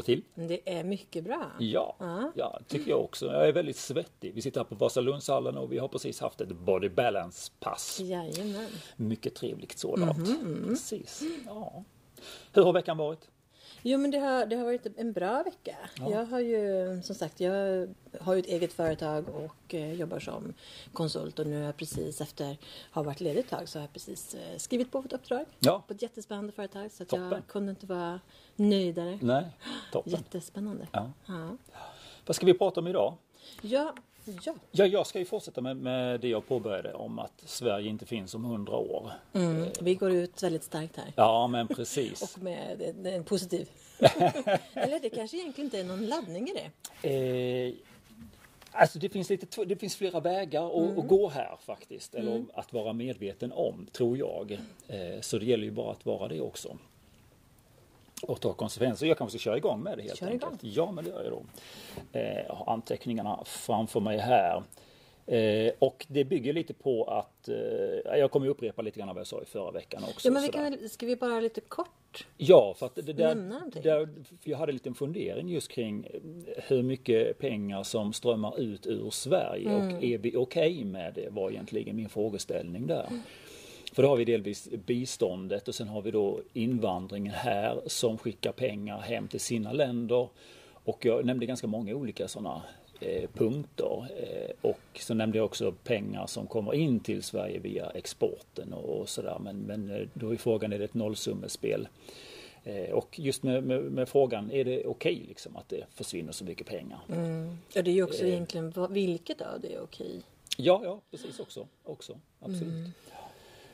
det till? Det är mycket bra. Ja, Ja. ja, tycker jag också. Jag är väldigt svettig. Vi sitter här på Vasalundshallen och vi har precis haft ett body balance-pass. Jajamän. Mycket trevligt sådant. Mhm, Precis. Ja. Hur har veckan varit? Jo men det har, det har varit en bra vecka. Ja. Jag har ju som sagt, jag har ju ett eget företag och eh, jobbar som konsult och nu har jag precis efter ha varit ledig ett tag så har jag precis eh, skrivit på ett uppdrag Ja. på ett jättespännande företag så att Toppen. jag kunde inte vara nöjdare. Nej, toppen. Jättespännande. Ja. Ja. Vad ska vi prata om idag? Ja, ja. Ja, jag ska ju fortsätta med, med det jag påbörjade om att Sverige inte finns om hundra år. Mm. Vi går ut väldigt starkt här. Ja, men precis. Och med en positiv. Eller det kanske egentligen inte är någon laddning i det. Eh, alltså det finns, lite, det finns flera vägar att, att gå här faktiskt. Eller att vara medveten om, tror jag. Eh, så det gäller ju bara att vara det också. Och ta konsekvenser. Jag kanske ska köra igång med det helt Kör enkelt. Ja, men det gör jag då. Eh, jag har anteckningarna framför mig här. Eh, och det bygger lite på att, eh, jag kommer upprepa lite grann vad jag sa i förra veckan också. Ja, men vi kan ska vi bara lite kort? Ja, för att det där, där, för jag hade en liten fundering just kring eh, hur mycket pengar som strömmar ut ur Sverige Mm. och är vi okej med det var egentligen min frågeställning där. För då har vi delvis biståndet och sen har vi då invandringen här som skickar pengar hem till sina länder. Och jag nämnde ganska många olika sådana eh, punkter. Eh, och så nämnde jag också pengar som kommer in till Sverige via exporten och, och sådär. Men, men eh, då är frågan, är det ett nollsummespel? Eh, och just med, med, med frågan, är det okej liksom att det försvinner så mycket pengar? Ja, det är ju också Eh. egentligen vilket av det är okej. Ja, ja, precis också. också absolut. Eh,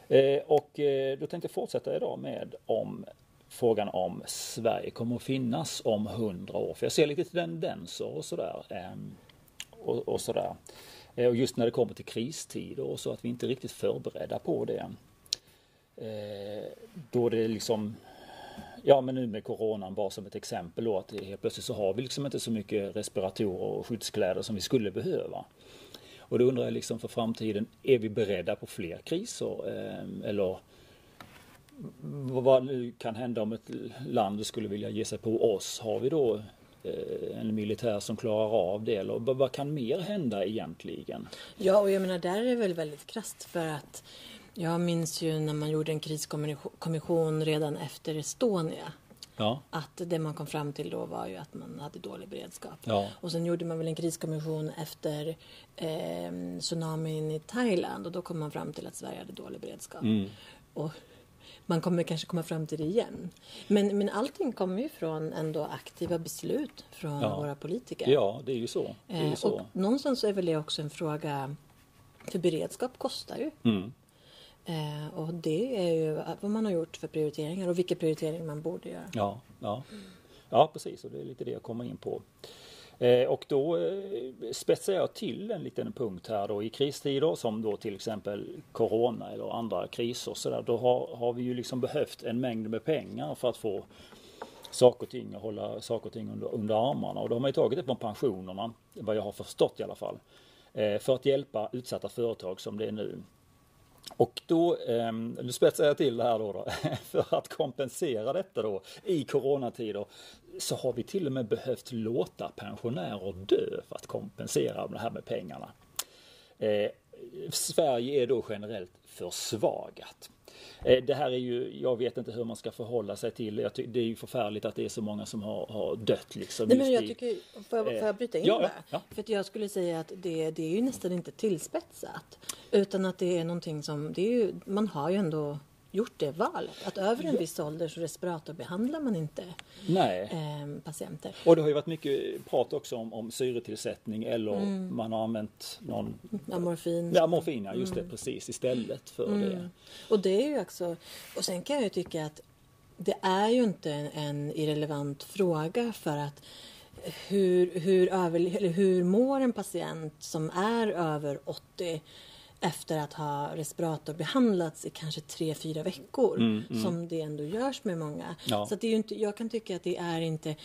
Eh, och eh, då tänkte jag fortsätta idag med om frågan om Sverige kommer att finnas om hundra år. För jag ser lite tendenser och sådär. Ehm, och, och sådär. Eh, och just när det kommer till kristider och så att vi inte är riktigt förberedda på det. Då det liksom Ja men nu med coronan bara som ett exempel då att helt plötsligt så har vi liksom inte så mycket respiratorer och skyddskläder som vi skulle behöva. Och då undrar jag liksom för framtiden, är vi beredda på fler kriser? Ehm, eller vad- kan hända om ett land skulle vilja ge sig på oss? Har vi då eh, en militär som klarar av det? Eller vad kan mer hända egentligen? Ja, och jag menar där är det väl väldigt krasst för att jag minns ju när man gjorde en kriskommission redan efter Estonia. Ja, Att det man kom fram till då var ju att man hade dålig beredskap. Ja. Och sen gjorde man väl en kriskommission efter eh, tsunamin i Thailand och då kom man fram till att Sverige hade dålig beredskap. Mm. Och man kommer kanske komma fram till det igen. Men, men allting kommer ju från ändå aktiva beslut från Ja. våra politiker. ja det är ju så. Är ju Eh, så. och någonstans är väl det också en fråga, för beredskap kostar ju. Mm. Eh, och det är ju vad man har gjort för prioriteringar och vilka prioriteringar man borde göra. Ja, ja. ja precis och det är lite det jag kommer in på. Eh, och då eh, spetsar jag till en liten punkt här då i kristider som då till exempel Corona eller andra kriser så där, Då har, har vi ju liksom behövt en mängd med pengar för att få saker och ting och hålla saker och ting under, under armarna. Och då har man ju tagit det från pensionerna, vad jag har förstått i alla fall. Eh, för att hjälpa utsatta företag som det är nu. Och då, eh, nu spetsar jag till det här då, då. För att kompensera detta då i coronatider så har vi till och med behövt låta pensionärer dö för att kompensera det här med pengarna. Eh, Sverige är då generellt försvagat. Eh, det här är ju, jag vet inte hur man ska förhålla sig till jag ty- det. är ju förfärligt att det är så många som har, har dött liksom. Nej, men jag tycker, får jag, får jag bryta in ja, där? ja. För att jag skulle säga att det, det är ju nästan inte tillspetsat. Utan att det är någonting som, det är ju, man har ju ändå gjort det valet. Att över en viss ålder så respiratorbehandlar man inte eh, patienter. Och det har ju varit mycket prat också om, om syretillsättning eller man har använt någon Ja, morfin. Ja, morfin, ja, just det, precis istället för det. Och det är ju också, och sen kan jag ju tycka att det är ju inte en, en irrelevant fråga för att hur, hur, över, hur mår en patient som är över 80 efter att ha respiratorbehandlats i kanske tre fyra veckor som det ändå görs med många. Ja. Så det är ju inte, jag kan tycka att det är inte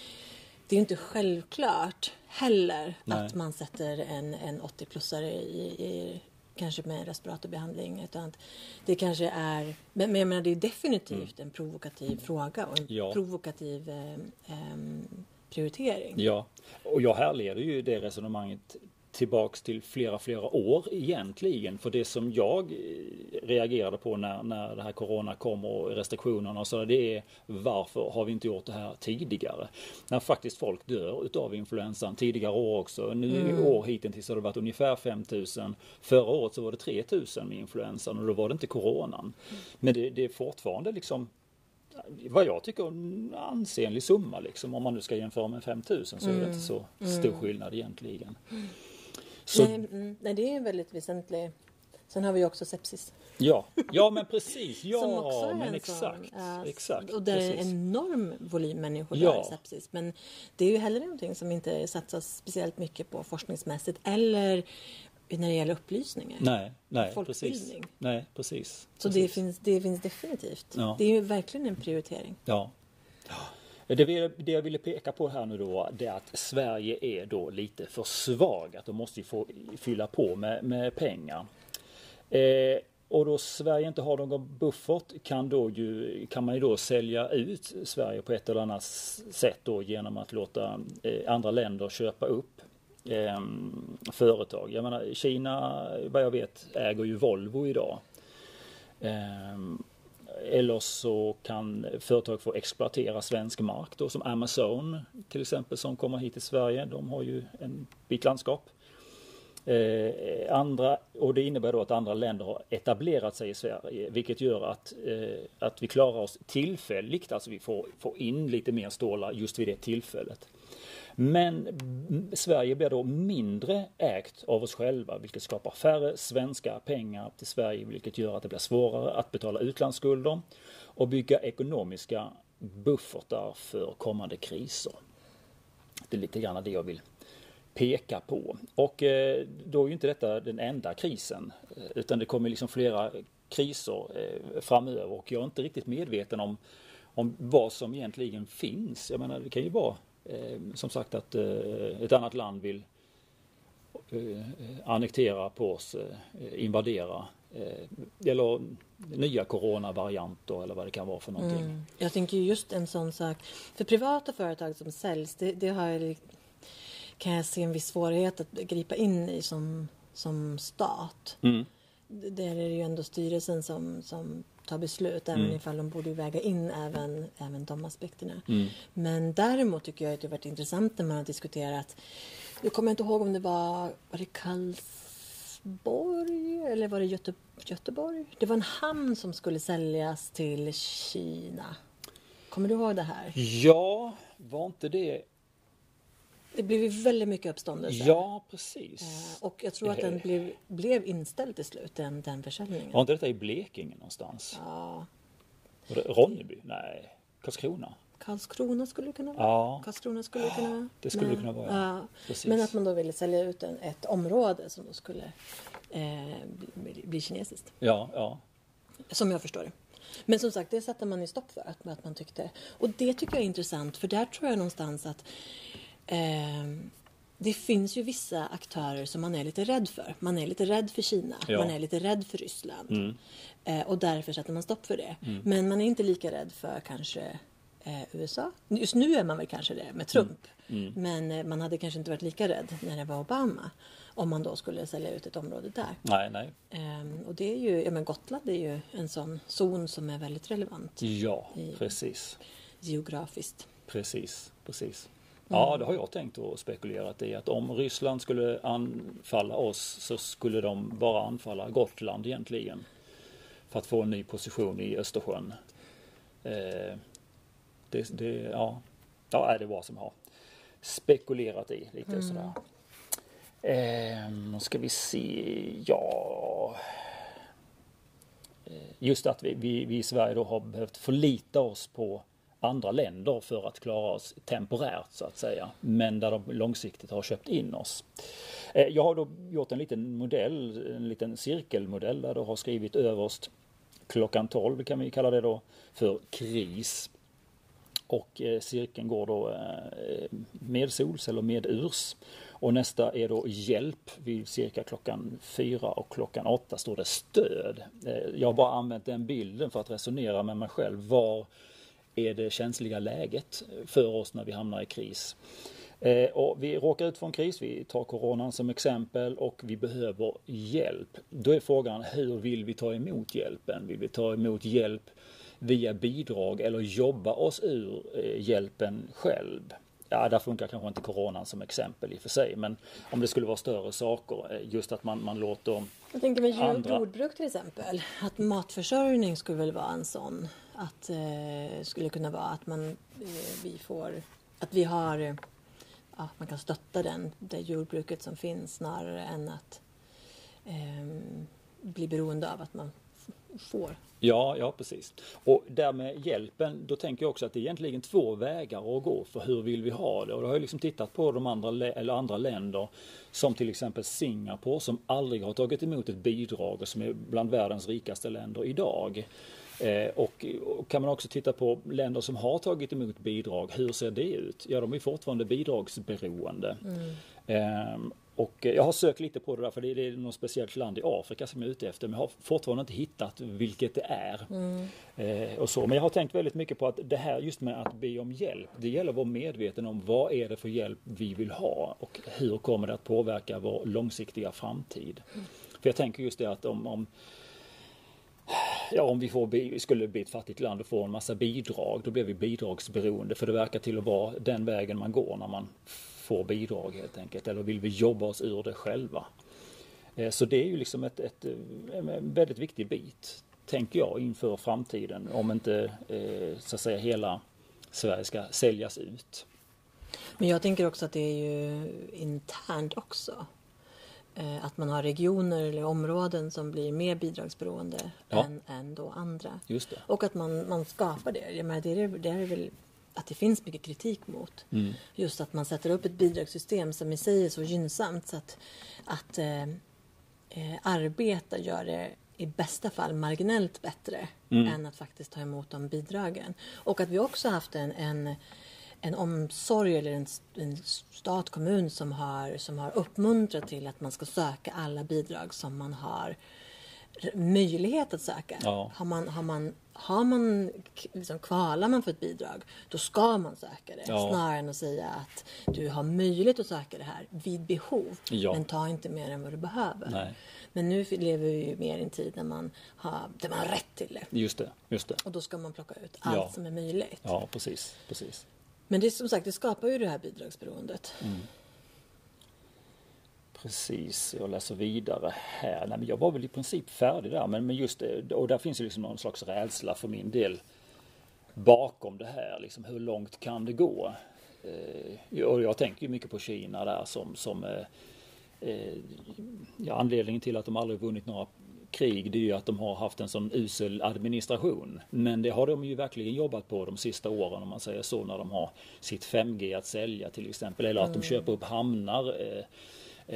det är inte självklart heller Nej. att man sätter en, en 80-plussare i, i kanske med respiratorbehandling. Utan att det kanske är, men, men jag menar det är definitivt en provokativ fråga och en Ja. provokativ eh, em, prioritering. Ja, och jag härleder ju det resonemanget tillbaks till flera, flera år egentligen. För det som jag eh, reagerade på när, när det här Corona kom och restriktionerna och så det är varför har vi inte gjort det här tidigare? När faktiskt folk dör utav influensan tidigare år också. Nu Mm. år hittills har det varit ungefär 5000. Förra året så var det 3000 med influensan och då var det inte Coronan. Men det, det är fortfarande liksom vad jag tycker en ansenlig summa liksom. Om man nu ska jämföra med 5000 så är det inte så stor skillnad egentligen. Så, Nej, mm, nej, det är en väldigt väsentlig. Sen har vi ju också sepsis. ja, ja men precis. som också Ja är men en exakt. sån, ja, exakt. Och där är en precis. enorm volym människor Ja. dör i sepsis. Men det är ju heller någonting som inte satsas speciellt mycket på forskningsmässigt eller när det gäller upplysningar. Nej, nej precis. Folkbildning. Nej, precis. Så det precis. finns, det finns definitivt. Ja. Det är ju verkligen en prioritering. Ja. Det, vi- det jag ville peka på här nu då det är att Sverige är då lite för svagat och måste ju få fylla på med, med pengar. Eh, och då Sverige inte har någon buffert kan, då ju, kan man ju då sälja ut Sverige på ett eller annat sätt då genom att låta eh, andra länder köpa upp eh, företag. Jag menar Kina, vad jag vet, äger ju Volvo idag. Ehm, eller så kan företag få exploatera svensk mark då som Amazon till exempel som kommer hit till Sverige. De har ju en bit landskap. Eh, andra, och det innebär då att andra länder har etablerat sig i Sverige vilket gör att, eh, att vi klarar oss tillfälligt, alltså vi får, får in lite mer stålar just vid det tillfället. Men Sverige blir då mindre ägt av oss själva vilket skapar färre svenska pengar till Sverige vilket gör att det blir svårare att betala utlandsskulder och bygga ekonomiska buffertar för kommande kriser. Det är lite grann det jag vill peka på. Och eh, då är ju inte detta den enda krisen eh, utan det kommer liksom flera kriser eh, framöver och jag är inte riktigt medveten om, om vad som egentligen finns. Jag menar det kan ju vara som sagt att eh, ett annat land vill eh, annektera på oss, eh, invadera eh, eller nya coronavarianter eller vad det kan vara för någonting. Mm. Jag tänker ju just en sån sak. För privata företag som säljs, det, det har kan jag se en viss svårighet att gripa in i som, som stat. Mm. Där är det ju ändå styrelsen som, som tar beslut, även Mm. ifall de borde väga in även, även de aspekterna. Mm. Men däremot tycker jag att det varit intressant när man har diskuterat, nu kommer jag inte ihåg om det var, var det Karlsborg eller var det Göte, Göteborg? Det var en hamn som skulle säljas till Kina. Kommer du ihåg det här? Ja, var inte det Det blev ju väldigt mycket uppståndelse. Ja, precis. Eh, Och jag tror att den blev, blev inställd till slut, den, den försäljningen. Var inte detta i Blekinge någonstans? Ja, Ronneby? Nej, Karlskrona? Karlskrona skulle det kunna vara. Ja. Karlskrona skulle det kunna vara. det skulle det kunna vara, ja. Ja. Men att man då ville sälja ut en, ett område som då skulle eh, bli, bli kinesiskt. Ja, ja. Som jag förstår det. Men som sagt, det satte man ju stopp för. Att, att man tyckte. Och det tycker jag är intressant. För där tror jag någonstans att eh, det finns ju vissa aktörer som man är lite rädd för. Man är lite rädd för Kina. Ja. Man är lite rädd för Ryssland. Mm. Eh, och därför sätter man stopp för det. Men man är inte lika rädd för kanske eh, USA. Just nu är man väl kanske det med Trump. Mm. Men eh, man hade kanske inte varit lika rädd när det var Obama. Om man då skulle sälja ut ett område där. Nej, nej. Ehm, och det är ju, ja men Gotland är ju en sån zon som är väldigt relevant Ja, I- precis. geografiskt. Precis, precis. Ja, det har jag tänkt och spekulerat i att om Ryssland skulle anfalla oss så skulle de bara anfalla Gotland egentligen. För att få en ny position i Östersjön. Eh, det, det, ja, ja, det var som jag har spekulerat i lite sådär. Eh, ska vi se, ja. Eh, Just att vi, vi, vi i Sverige då har behövt förlita oss på andra länder för att klara oss temporärt så att säga. Men där de långsiktigt har köpt in oss. Eh, jag har då gjort en liten modell, en liten cirkelmodell där du har skrivit överst klockan 12 kan vi kalla det då för kris. Och eh, cirkeln går då eh, med sols eller med urs. Och nästa är då hjälp vid cirka klockan fyra och klockan åtta står det stöd. Jag har bara använt den bilden för att resonera med mig själv. Var är det känsliga läget för oss när vi hamnar i kris. Eh, och vi råkar ut för en kris, vi tar coronan som exempel och vi behöver hjälp. Då är frågan hur vill vi ta emot hjälpen? Vill vi ta emot hjälp via bidrag eller jobba oss ur eh, hjälpen själv? Ja, där funkar kanske inte coronan som exempel i och för sig, men om det skulle vara större saker, eh, just att man, man låter Jag tänker med andra- jordbruk till exempel, att matförsörjning skulle väl vara en sån. Att eh, skulle kunna vara att man, eh, vi får, att vi har, eh, ja, man kan stötta den, det jordbruket som finns snarare än att eh, bli beroende av att man får. Ja, ja precis. Och där med hjälpen, då tänker jag också att det är egentligen två vägar att gå för hur vill vi ha det? Och då har jag liksom tittat på de andra, eller andra länder som till exempel Singapore som aldrig har tagit emot ett bidrag och som är bland världens rikaste länder idag. Eh, och, och kan man också titta på länder som har tagit emot bidrag, hur ser det ut? Ja, de är fortfarande bidragsberoende. Ehm, och jag har sökt lite på det där för det är, något speciellt land i Afrika som jag är ute efter men jag har fortfarande inte hittat vilket det är. Eh, och så. Men jag har tänkt väldigt mycket på att det här just med att be om hjälp, det gäller att vara medveten om vad är det för hjälp vi vill ha och hur kommer det att påverka vår långsiktiga framtid. För jag tänker just det att om, om Ja, om vi får, skulle bli ett fattigt land och få en massa bidrag, då blir vi bidragsberoende. För det verkar till att vara den vägen man går när man får bidrag helt enkelt. Eller vill vi jobba oss ur det själva? Eh, så det är ju liksom ett, ett, eh, en väldigt viktig bit, tänker jag, inför framtiden. Om inte eh, så att säga hela Sverige ska säljas ut. Men jag tänker också att det är ju internt också. Eh, Att man har regioner eller områden som blir mer bidragsberoende Ja. än, än då andra. Och att man, man skapar det. Jag menar, det, är, det är väl att det finns mycket kritik mot. Mm. Just att man sätter upp ett bidragssystem som i sig är så gynnsamt så att, att eh, eh, arbeta gör det i bästa fall marginellt bättre Mm. än att faktiskt ta emot de bidragen. Och att vi också haft en, en, en omsorg eller en, en stat, kommun som har, som har uppmuntrat till att man ska söka alla bidrag som man har möjlighet att söka. Ja. Har man, har man, har man liksom, kvalar man för ett bidrag, då ska man söka det. Ja. Snarare än att säga att du har möjlighet att söka det här vid behov. Ja. Men ta inte mer än vad du behöver. Nej. Men nu lever vi ju mer i en tid där man har, där man har rätt till det. Just det, just det. Och då ska man plocka ut allt som är möjligt. Ja, precis, precis. Men det är som sagt, det skapar ju det här bidragsberoendet. Mm. Precis, jag läser vidare här. Nej, men jag var väl i princip färdig där, men, men just det, och där finns ju liksom någon slags rädsla för min del bakom det här. Liksom, hur långt kan det gå? Eh, och jag tänker ju mycket på Kina där som, som eh, eh, ja, anledningen till att de aldrig vunnit några krig det är ju att de har haft en sån usel administration. Men det har de ju verkligen jobbat på de sista åren om man säger så när de har sitt 5G att sälja till exempel. Eller att de köper upp hamnar eh,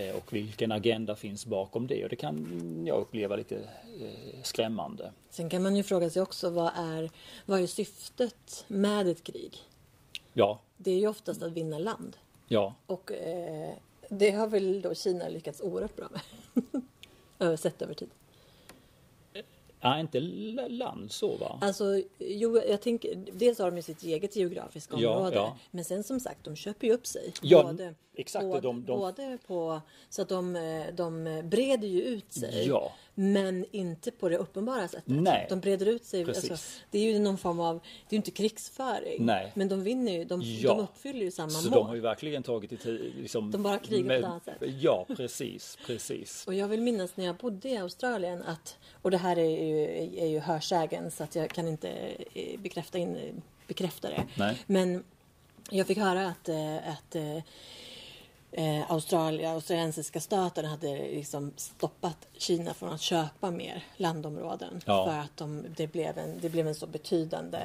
eh, och vilken agenda finns bakom det. Och det kan jag uppleva lite eh, skrämmande. Sen kan man ju fråga sig också vad är, vad är syftet med ett krig? Ja, Det är ju oftast att vinna land. ja, Och eh, det har väl då Kina lyckats oerhört bra med. Översett över tid. Ja inte land så va? Alltså, jo, jag tänker, dels har de ju sitt eget geografiska Ja, område. ja. Men sen som sagt, de köper ju upp sig. Ja, exakt, Både, de- de- både på, så att de, eh, de breder ju ut sig. Ja. Men inte på det uppenbara sättet. Nej. De breder ut sig. Alltså, det är ju någon form av, det är ju inte krigsföring. Nej. Men de vinner ju, de, Ja. de uppfyller ju samma Så mål. de har ju verkligen tagit det till liksom, De bara krigar på ett annat sätt. Ja, precis, precis. Och jag vill minnas när jag bodde i Australien att, och det här är ju, är ju hörsägen så att jag kan inte eh, bekräfta, in, bekräfta det. Nej. Men jag fick höra att, eh, att eh, Australia, australiensiska staten hade liksom stoppat Kina från att köpa mer landområden. Ja. För att de, det, blev en, det blev en så betydande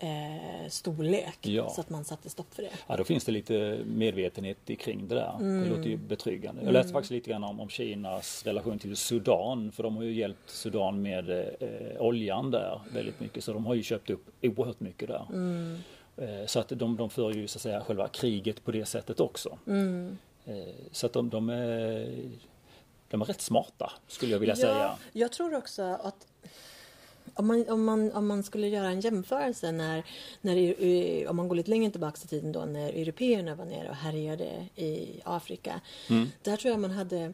eh, storlek. Ja. Så att man satte stopp för det. Ja, då finns det lite medvetenhet kring det där. Mm. Det låter ju betryggande. Jag läste faktiskt lite grann om, om Kinas relation till Sudan. För de har ju hjälpt Sudan med eh, oljan där väldigt mycket. Så de har ju köpt upp oerhört mycket där. Mm. Eh, så att de, de för ju så att säga själva kriget på det sättet också. Mm. Eh, så att de, de, är, de är rätt smarta skulle jag vilja säga. Jag tror också att om man, om, man, om man skulle göra en jämförelse när, när om man går lite längre tillbaka i tiden då när européerna var nere och härjade i Afrika. Mm. Där tror jag man hade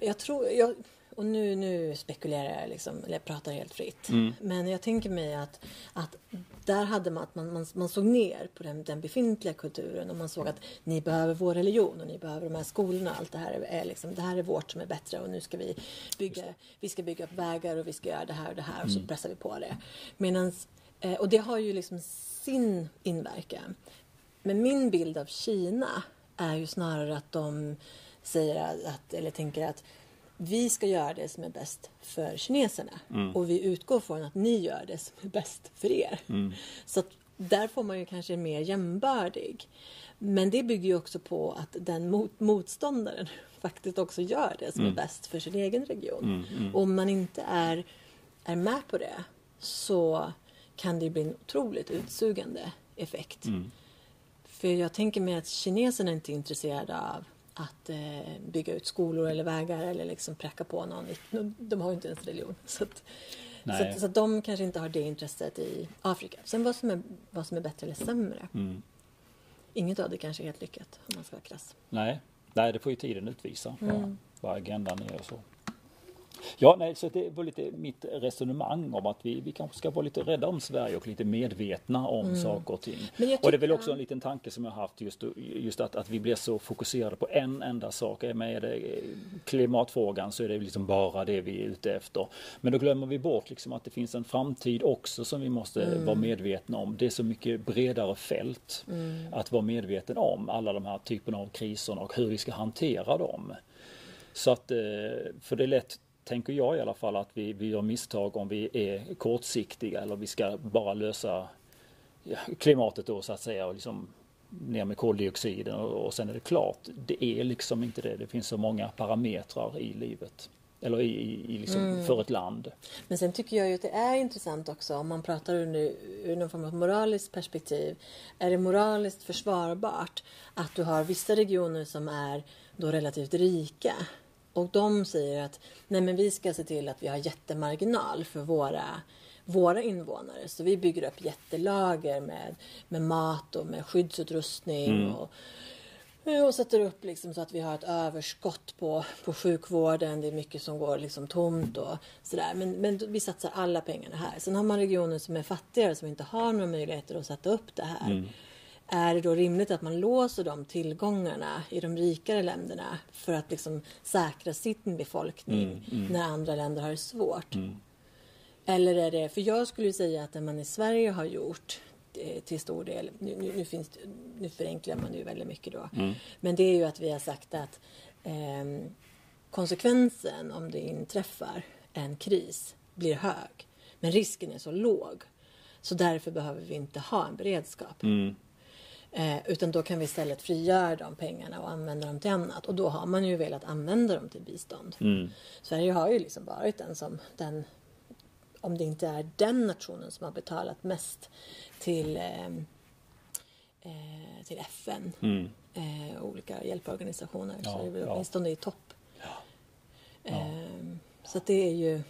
jag tror, jag, och nu, nu spekulerar jag, liksom, eller jag pratar helt fritt. Mm. Men jag tänker mig att, att där hade man att man, man, man såg ner på den, den, befintliga kulturen och man såg att ni behöver vår religion och ni behöver de här skolorna. Allt det här är, liksom, det här är vårt som är bättre och nu ska vi bygga, vi ska bygga upp vägar och vi ska göra det här och det här och så mm. pressar vi på det. Medans, eh, och det har ju liksom sin inverkan. Men min bild av Kina är ju snarare att de säger att, eller tänker att vi ska göra det som är bäst för kineserna mm. och vi utgår från att ni gör det som är bäst för er. Mm. Så där får man ju kanske mer jämbördig. Men det bygger ju också på att den mot motståndaren faktiskt också gör det som mm. är bäst för sin egen region. Mm, mm. Om man inte är, är med på det så kan det bli en otroligt utsugande effekt. Mm. För jag tänker mig att kineserna inte är intresserade av att eh, bygga ut skolor eller vägar eller liksom präcka på någon. De har ju inte ens religion. Så, att, så, att, så att de kanske inte har det intresset i Afrika. Sen vad som är, vad som är bättre eller sämre. Mm. Inget av det kanske är helt lyckat om man ska vara krass. Nej, Nej det får ju tiden utvisa mm. vad agendan är och så. Ja, nej, så det var lite mitt resonemang om att vi, vi kanske ska vara lite rädda om Sverige och lite medvetna om mm. saker och ting. och det är väl också en liten tanke som jag haft just, just att, att vi blir så fokuserade på en enda sak. Med det klimatfrågan så är det liksom bara det vi är ute efter. Men då glömmer vi bort liksom att det finns en framtid också som vi måste mm. vara medvetna om. Det är så mycket bredare fält mm. att vara medveten om alla de här typerna av kriser och hur vi ska hantera dem. Så att, eh, för det är lätt tänker jag i alla fall att vi, vi gör misstag om vi är kortsiktiga eller vi ska bara lösa klimatet då så att säga och liksom ner med koldioxiden och, och sen är det klart. Det är liksom inte det. Det finns så många parametrar i livet. Eller i, i liksom mm. för ett land. Men sen tycker jag ju att det är intressant också om man pratar ur, ur någon form av moraliskt perspektiv. Är det moraliskt försvarbart att du har vissa regioner som är då relativt rika och de säger att nej men vi ska se till att vi har jättemarginal för våra, våra invånare. Så vi bygger upp jättelager med, med mat och med skyddsutrustning. Mm. Och, och sätter upp liksom så att vi har ett överskott på, på sjukvården. Det är mycket som går liksom tomt och sådär. Men, men vi satsar alla pengarna här. Sen har man regioner som är fattigare som inte har några möjligheter att sätta upp det här. Mm. Är det då rimligt att man låser de tillgångarna i de rikare länderna för att liksom säkra sin befolkning mm, mm. när andra länder har det svårt? Mm. Eller är det, för jag skulle säga att det man i Sverige har gjort eh, till stor del, nu, nu, finns, nu förenklar man ju väldigt mycket då, mm. men det är ju att vi har sagt att eh, konsekvensen om det inträffar en kris blir hög, men risken är så låg. Så därför behöver vi inte ha en beredskap. Mm. Eh, utan då kan vi istället frigöra de pengarna och använda dem till annat. Och då har man ju velat använda dem till bistånd. Mm. Sverige har ju liksom varit den som den, om det inte är den nationen som har betalat mest till, eh, eh, till FN mm. eh, olika hjälporganisationer. Ja, så är det ja. åtminstone i topp. Ja. Ja. Ehm, så det är ju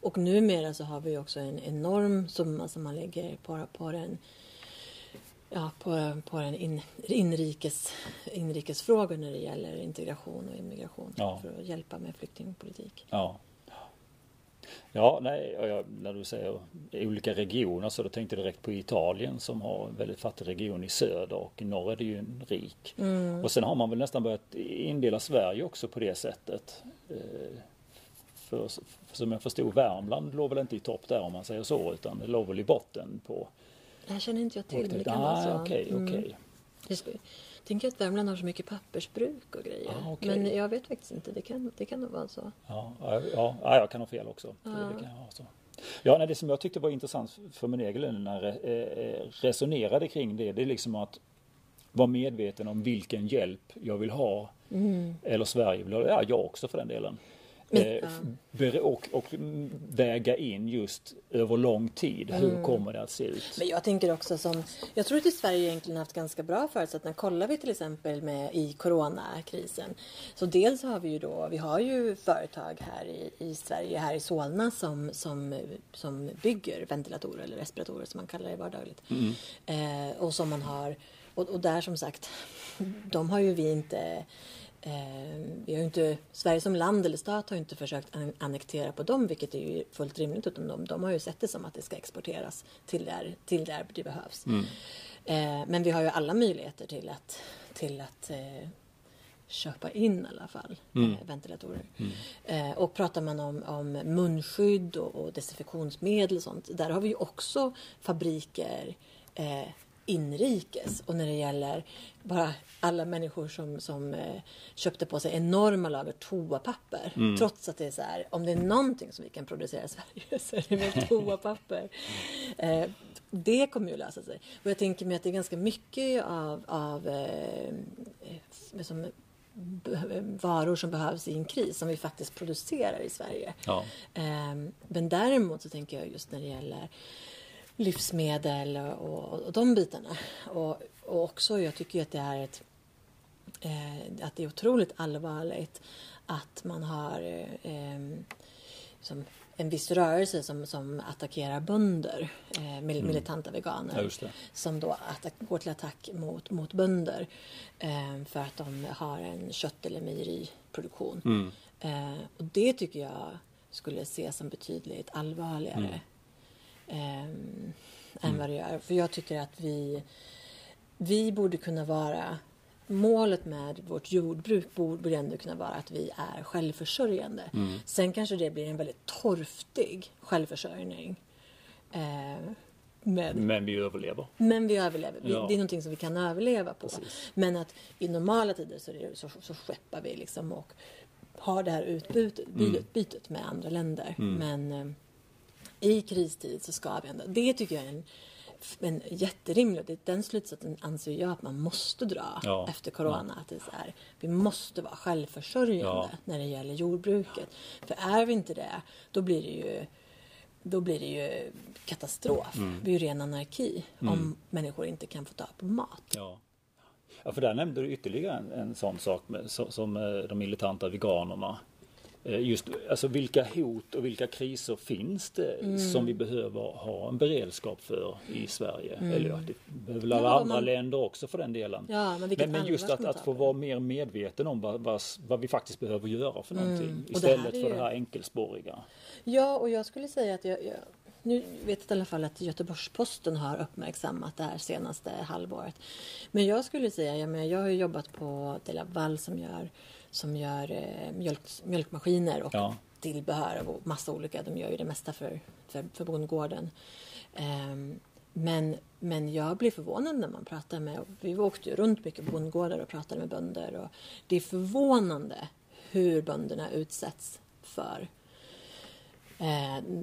och numera så har vi också en enorm summa som man lägger på, på den ja, på, på en in, inrikes, inrikesfrågor när det gäller integration och immigration ja. för att hjälpa med flyktingpolitik. Ja. Ja, nej, jag, när du säger olika regioner så då tänkte jag direkt på Italien som har en väldigt fattig region i söder och i norr är det ju en rik. Mm. Och sen har man väl nästan börjat indela Sverige också på det sättet. Eh, för, för, som jag förstod Värmland låg väl inte i topp där om man säger så utan det låg väl i botten på det här känner inte jag till. Men det kan ah, vara okay. Okay. Mm. tänker att Värmland har så mycket pappersbruk och grejer. Ah, okay. Men jag vet faktiskt inte. Det kan, det kan nog vara så. Ja, ja, ja jag kan ha fel också. Ah. Det kan ha så. Ja, nej, det som jag tyckte var intressant för min egen del när jag eh, resonerade kring det, det är liksom att vara medveten om vilken hjälp jag vill ha. Mm. Eller Sverige vill ha, ja jag också för den delen. Eh, och, och, väga in just över lång tid. Hur mm. kommer det att se ut? Men jag tänker också som, jag tror att i Sverige egentligen haft ganska bra förutsättningar. Kollar vi till exempel med i coronakrisen. Så dels har vi ju då, vi har ju företag här i, i Sverige, här i Solna som, som, som bygger ventilatorer eller respiratorer som man kallar det vardagligt. Mm. Eh, och som man har, och, och där som sagt, de har ju vi inte Eh, vi har inte, Sverige som land eller stat har inte försökt annektera på dem, vilket är ju fullt rimligt. Utan de, de har ju sett det som att det ska exporteras till där, till där det behövs. Mm. Eh, men vi har ju alla möjligheter till att, till att eh, köpa in i alla fall mm. eh, ventilatorer. Mm. Eh, och pratar man om, om munskydd och, och desinfektionsmedel och sånt, där har vi ju också fabriker eh, inrikes. Och när det gäller bara alla människor som, som eh, köpte på sig enorma lager toapapper. Mm. Trots att det är så här, om det är någonting som vi kan producera i Sverige så är det väl toapapper. Eh, det kommer ju lösa sig. Och jag tänker mig att det är ganska mycket av, av eh, som, varor som behövs i en kris som vi faktiskt producerar i Sverige. Ja. Eh, men däremot så tänker jag just när det gäller livsmedel och, och de bitarna. Och, och också, jag tycker att det är ett eh, att det är otroligt allvarligt att man har eh, som en viss rörelse som, som attackerar bönder, eh, mm. militanta veganer, ja, som då attack, går till attack mot, mot bönder eh, för att de har en kött eller mejeriproduktion. Mm. Eh, och det tycker jag skulle ses som betydligt allvarligare mm eh, än mm. vad det gör. För jag tycker att vi, vi borde kunna vara Målet med vårt jordbruk borde ändå kunna vara att vi är självförsörjande. Mm. Sen kanske det blir en väldigt torftig självförsörjning. Eh, med, men vi överlever. Men vi överlever. Ja. Det är någonting som vi kan överleva på. Precis. Men att i normala tider så, det, så, så skeppar vi liksom och har det här utbytet, mm. utbytet med andra länder. Mm. Men eh, i kristid så ska vi ändå, det tycker jag är en, en jätterimlig, den slutsatsen anser jag att man måste dra ja. efter corona. Ja. Att det är här, vi måste vara självförsörjande ja. när det gäller jordbruket. För är vi inte det, då blir det ju då blir det ju katastrof. Mm. Det blir ju ren anarki mm. om människor inte kan få tag på mat. Ja. Ja, för där nämnde du ytterligare en, en sån sak med, så, som eh, de militanta veganerna. Eh, just alltså vilka hot och vilka kriser finns det mm. som vi behöver ha en beredskap för i Sverige? Mm. Eller ja, det behöver alla ja, andra man... länder också för den delen. Ja, men, men, men just att, att få vara mer medveten om vad, vad, vad vi faktiskt behöver göra för mm. någonting istället det ju... för det här enkelspåriga. Ja, och jag skulle säga att jag, jag nu vet jag i alla fall att Göteborgs-Posten har uppmärksammat det här senaste halvåret. Men jag skulle säga, jag, menar, jag har jobbat på Delaval som gör som gör eh, mjölk, mjölkmaskiner och ja. tillbehör och massa olika. De gör ju det mesta för, för, för bondgården. Um, men, men jag blir förvånad när man pratar med, vi åkte ju runt mycket bondgårdar och pratade med bönder och det är förvånande hur bönderna utsätts för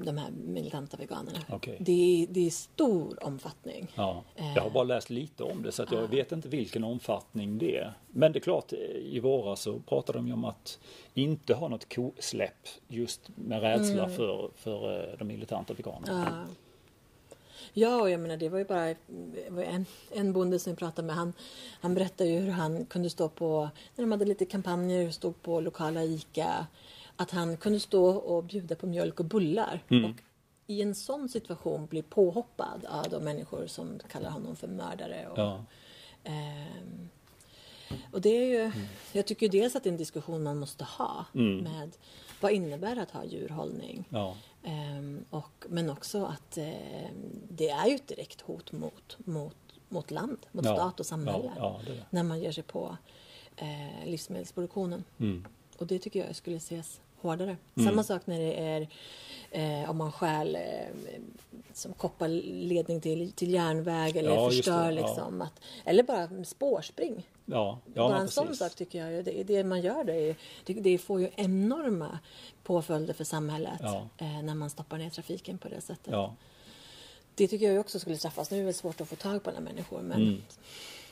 de här militanta veganerna. Okay. Det, det är stor omfattning. Ja. Jag har bara läst lite om det så att jag ja. vet inte vilken omfattning det är. Men det är klart, i våras så pratade de om att inte ha något kosläpp just med rädsla mm. för, för eh, de militanta veganerna. Ja. Ja, och jag menar det var ju bara en, en bonde som vi pratade med. Han, han berättade ju hur han kunde stå på, när de hade lite kampanjer, stod på lokala ICA att han kunde stå och bjuda på mjölk och bullar. Mm. Och i en sån situation bli påhoppad av de människor som kallar honom för mördare. Och, ja. eh, och det är ju, mm. jag tycker dels att det är en diskussion man måste ha mm. med vad innebär att ha djurhållning? Ja. Eh, och, men också att eh, det är ju ett direkt hot mot, mot, mot land, mot ja. stat och samhälle. Ja, när man ger sig på eh, livsmedelsproduktionen. Mm. Och det tycker jag skulle ses hårdare. Mm. Samma sak när det är eh, om man stjäl eh, som kopparledning till, till järnväg eller ja, förstör liksom. Ja. Att, eller bara spårspring. Ja, ja, bara en precis. sån sak tycker jag. Det, det man gör det, är, det, det får ju enorma påföljder för samhället ja. eh, när man stoppar ner trafiken på det sättet. Det tycker jag också skulle straffas. Nu är det svårt att få tag på alla människor men, mm.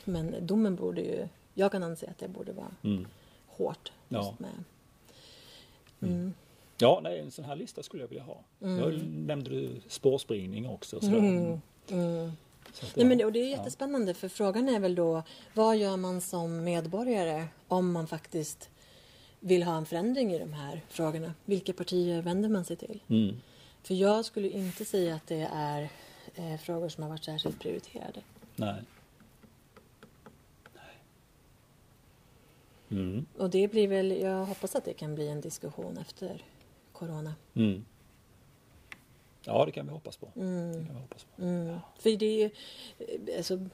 men domen borde ju, jag kan anse att det borde vara mm. hårt just med Mm. Ja, nej, en sån här lista skulle jag vilja ha. Mm. Jag nämnde du spårspringning också. Så Mm. Så att, Nej, men, ja. det- och det är jättespännande för frågan är väl då vad gör man som medborgare om man faktiskt vill ha en förändring i de här frågorna? Vilka partier vänder man sig till? Mm. För jag skulle inte säga att det är eh, frågor som har varit särskilt prioriterade. Nej. Mm. Och det blir väl, jag hoppas att det kan bli en diskussion efter Corona. Mm. Ja, det kan vi hoppas på. Mm. Det kan vi hoppas på. Mm. För det är ju, eh, alltså,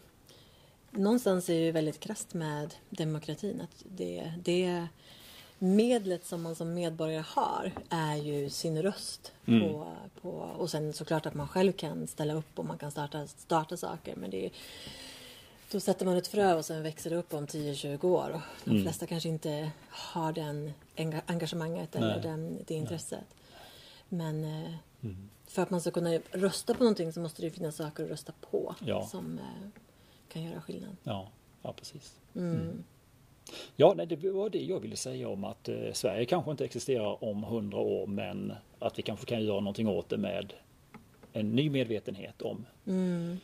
någonstans är det ju väldigt krasst med demokratin. Att det, det medlet som man som medborgare har är ju sin röst. Mm. På, på, och sen såklart att man själv kan ställa upp och man kan starta, starta saker. Men det är, då sätter man ett frö och sen växer det upp om 10-20 år. Och de Mm. flesta kanske inte har den enga- engagemanget eller Nej. den, det intresset. Men eh, Mm. för att man ska kunna rösta på någonting så måste det finnas saker att rösta på Ja. som eh, kan göra skillnad. Ja, ja, precis. Mm. Ja, nej, det var det jag ville säga om att eh, Sverige kanske inte existerar om hundra år men att vi kanske kan göra någonting åt det med en ny medvetenhet om, Mm.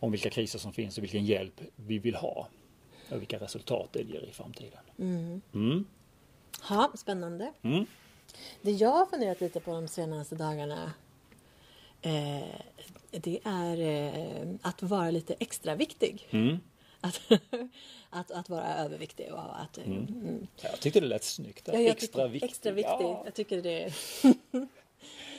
Om vilka kriser som finns och vilken hjälp vi vill ha och vilka resultat det ger i framtiden. Mm. Mm. Ja, spännande. Mm. Det jag har funderat lite på de senaste dagarna eh, det är eh, att vara lite extra viktig. Mm. Att, att, att vara överviktig och att... eh, mm. Jag tyckte det lät snyggt. Ja, extra tycker- viktigt. Extra viktig. Ja. Jag tycker det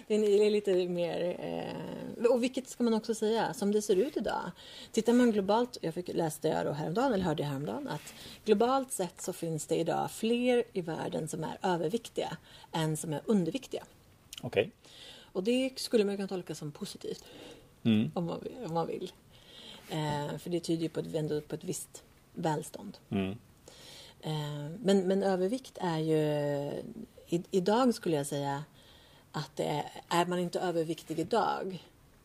det är lite mer... Eh, och vilket ska man också säga, som det ser ut idag. Tittar man globalt, jag fick, läste jag då häromdagen, eller hörde jag häromdagen, att globalt sett så finns det idag fler i världen som är överviktiga än som är underviktiga. Okej. Och det skulle man kunna tolka som positivt, Mm. om man, om man vill. Eh, för det tyder ju på ett, ändå på ett visst välstånd. Mm. Eh, Men, men övervikt är ju... I, idag skulle jag säga att det är, är man inte överviktig idag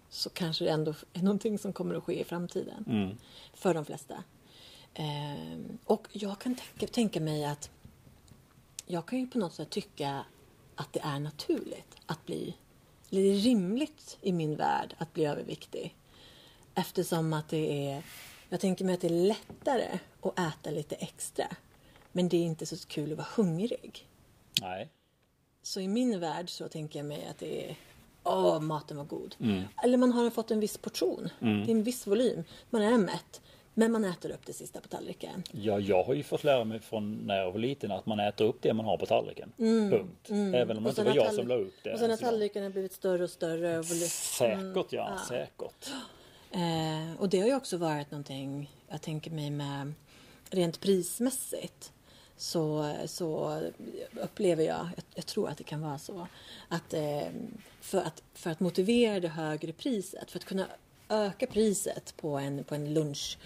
så kanske det ändå är någonting som kommer att ske i framtiden. Mm. För de flesta. Eh, och jag kan tänka, tänka mig att jag kan ju på något sätt tycka att det är naturligt att bli... Eller det är rimligt i min värld att bli överviktig. Eftersom att det är... Jag tänker mig att det är lättare att äta lite extra. Men det är inte så kul att vara hungrig. Nej. Så i min värld så tänker jag mig att det är Åh, maten var god. Mm. Eller man har fått en viss portion. Mm. Det är en viss volym. Man är mätt. Men man äter upp det sista på tallriken. Ja, jag har ju fått lära mig från när jag var liten att man äter upp det man har på tallriken. Punkt. Även om det inte var jag som la upp det. Och sen har Så- tallriken blivit större och större. Och. Säkert ja, ja. säkert. Eh, och det har ju också varit någonting, jag tänker mig med rent prismässigt. Så, så upplever jag, jag, tror att det kan vara så, att, eh, för att för att motivera det högre priset, för att kunna öka priset på en, på en lunch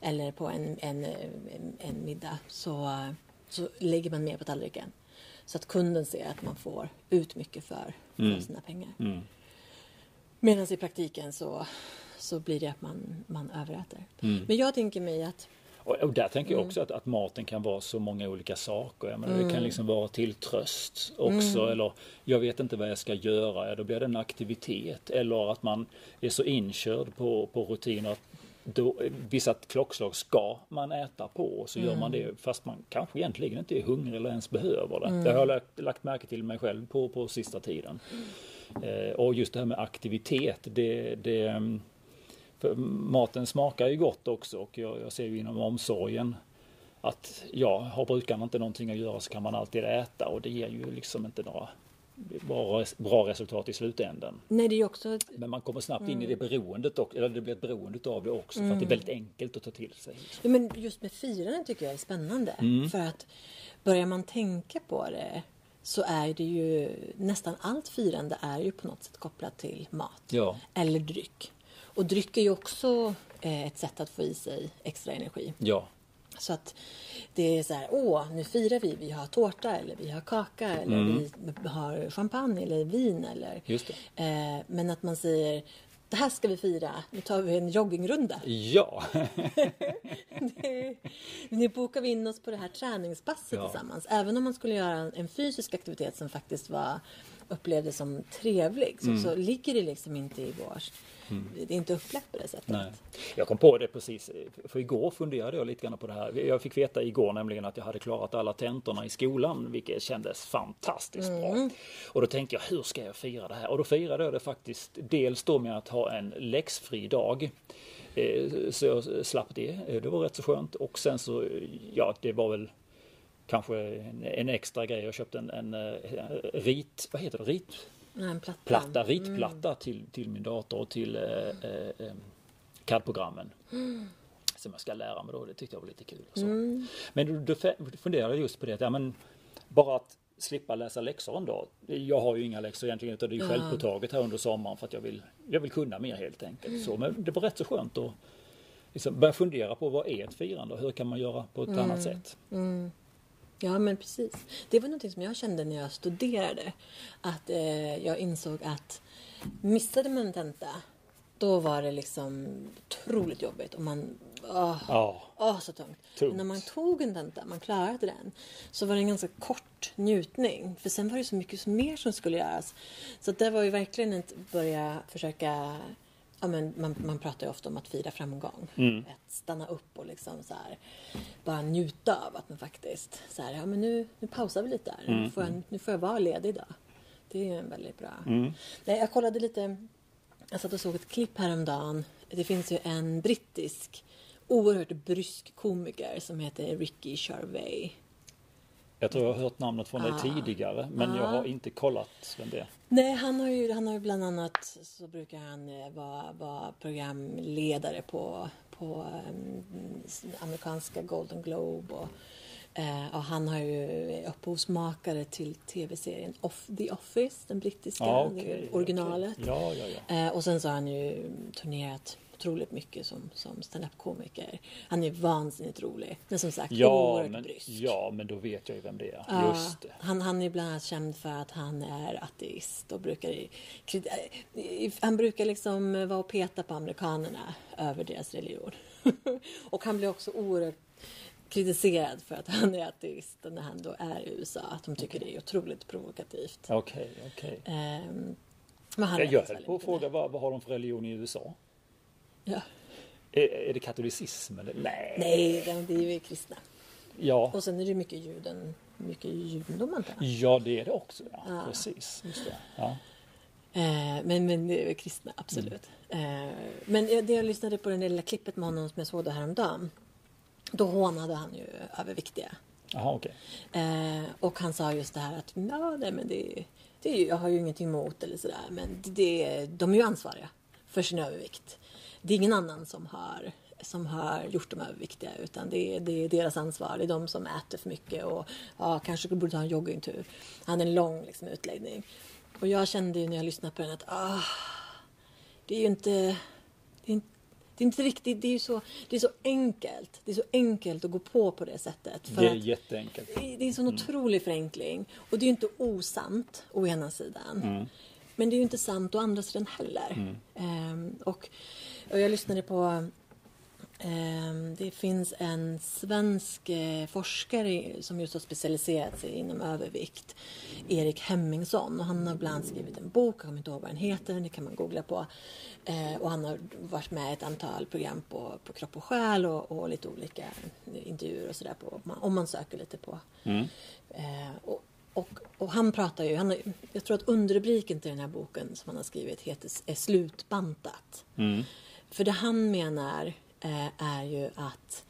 eller på en, en, en, en middag så, så lägger man mer på tallriken. Så att kunden ser att man får ut mycket för, för sina pengar. Mm. Medan i praktiken så, så blir det att man, man överäter. Men jag tänker mig att Och, och där tänker Mm. jag också att, att maten kan vara så många olika saker. Jag menar, Det Mm. kan liksom vara till tröst också. Eller jag vet inte vad jag ska göra. Ja, då blir det en aktivitet. Eller att man är så inkörd på, på rutiner att då, vissa klockslag ska man äta på och så gör man Mm. det fast man kanske egentligen inte är hungrig eller ens behöver det. Det har jag lagt, lagt märke till mig själv på, på sista tiden. Eh, och just det här med aktivitet, det, det, mm, för maten smakar ju gott också och jag, jag ser ju inom omsorgen att ja, har brukarna inte någonting att göra så kan man alltid äta och det ger ju liksom inte några bra, bra resultat i slutändan. Nej, det är också... Men man kommer snabbt in i det beroendet och, eller det blir ett beroende av det också för att det är väldigt enkelt att ta till sig. Ja, men just med firandet tycker jag är spännande. Mm. För att börjar man tänka på det så är det ju nästan allt firande är ju på något sätt kopplat till mat. Ja. Eller dryck. Och dryck är ju också eh, ett sätt att få i sig extra energi. Ja, Så att det är så här, åh, nu firar vi, vi har tårta eller vi har kaka eller vi har champagne eller vin eller just det. Eh, men att man säger det här ska vi fira, nu tar vi en joggingrunda. Ja, Det- Nu bokar vi in oss på det här träningspasset Ja. tillsammans. Även om man skulle göra en fysisk aktivitet som faktiskt var upplevdes som trevlig så, Mm. så ligger det liksom inte i vår... Det är inte upplagt på det sättet. Nej. Jag kom på det precis, för igår funderade jag lite grann på det här. Jag fick veta igår nämligen att jag hade klarat alla tentorna i skolan, vilket kändes fantastiskt bra. Och då tänkte jag, hur ska jag fira det här? Och då firade jag det faktiskt dels då med att ha en läxfri dag. Eh, Så jag slapp det, Eh, det var rätt så skönt. Och sen så, ja det var väl kanske en, en extra grej. Jag köpte en, en, eh, rit, vad heter det, rit? En platta. platta, ritplatta till, till min dator och till eh, eh, eh, CAD-programmen. Som jag ska lära mig då, det tyckte jag var lite kul. och Så. Men då, då funderade jag just på det, att, ja, men bara att slippa läsa läxor en dag. Jag har ju inga läxor egentligen utan det är ju Ja. självpåtaget här under sommaren för att jag vill, jag vill kunna mer helt enkelt. Så, men det var rätt så skönt att liksom börja fundera på vad är ett firande och hur kan man göra på ett annat sätt. Ja, men precis. Det var något som jag kände när jag studerade. Att eh, jag insåg att missade man en tenta, då var det liksom otroligt jobbigt. Och man, åh, Ja, åh så tungt. Tungt. Men när man tog en tenta, man klarade den, så var det en ganska kort njutning. För sen var det så mycket mer som skulle göras. Så det var ju verkligen att börja försöka Ja, men man, man pratar ju ofta om att fira framgång. Att stanna upp och liksom så här, bara njuta av att man faktiskt så här, ja men nu, nu pausar vi lite här. Nu, får jag, nu får jag vara ledig idag. Det är en väldigt bra. Nej, jag kollade lite, jag satt och såg ett klipp häromdagen. Det finns ju en brittisk oerhört brysk komiker som heter Ricky Gervais. Jag tror jag har hört namnet från dig Ah. tidigare men jag har inte kollat vem det är. Nej, han har ju, han har ju bland annat så brukar han eh, vara, vara programledare på, på em, amerikanska Golden Globe och, eh, och han har ju upphovsmakare till tv-serien Off, The Office, den brittiska, det okej, originalet. okej. Ja, ja, ja. Eh, och sen så har han ju turnerat otroligt mycket som, som stand-up-komiker. Han är vansinnigt rolig. Men som sagt, Ja oerhört men, brysk. ja, men då vet jag ju vem det är. Ja, Just det. Han, han är bland annat känd för att han är ateist och brukar han brukar liksom vara och peta på amerikanerna över deras religion. och han blir också oerhört kritiserad för att han är ateist när han då är i USA. Att de tycker det är otroligt provokativt. Okej, okej. Ehm, men han Jag höll på att fråga vad, vad har de för religion i USA? Ja. Är, är det katolicism eller? Nej. Nej, det är ju kristna. Ja. Och sen är det mycket juden, mycket judendom antar jag. ja, det är det också. Ja. Ja. Precis. Just det. Ja. Eh, men, men det är kristna, absolut. Eh, men jag- det jag lyssnade på det där lilla klippet med honom som jag såg det häromdagen. Då hånade han ju överviktiga. Jaha, okej. Eh, och han sa just det här att ja, nej, men det, det jag har ju ingenting emot eller sådär. Men det, de är ju ansvariga för sin övervikt. Det är ingen annan som har, som har gjort dem överviktiga utan det är, det är deras ansvar. Det är de som äter för mycket och ja, kanske borde ta en joggingtur. Han hade en lång liksom, utläggning. Och jag kände ju när jag lyssnade på den att ah, det är ju inte... Det är inte det är inte riktigt, det är ju så, det är så enkelt. Det är så enkelt att gå på på det sättet. För Det är jätteenkelt. det det är en sån otrolig förenkling. Och det är ju inte osant å ena sidan. Men det är ju inte sant å andra sidan heller. Ehm, och, och jag lyssnade på ehm, det finns en svensk eh, forskare som just har specialiserat sig inom övervikt. Erik Hemmingsson. Och han har bland annat skrivit en bok, jag kommer inte ihåg vad den heter, det kan man googla på. Eh, och han har varit med i ett antal program på, på Kropp och Själ och, och lite olika intervjuer och sådär om man- söker lite på. Eh, och, och, och han pratar ju, han har, jag tror att underrubriken till den här boken som han har skrivit heter är Slutbantat. För det han menar eh, är ju att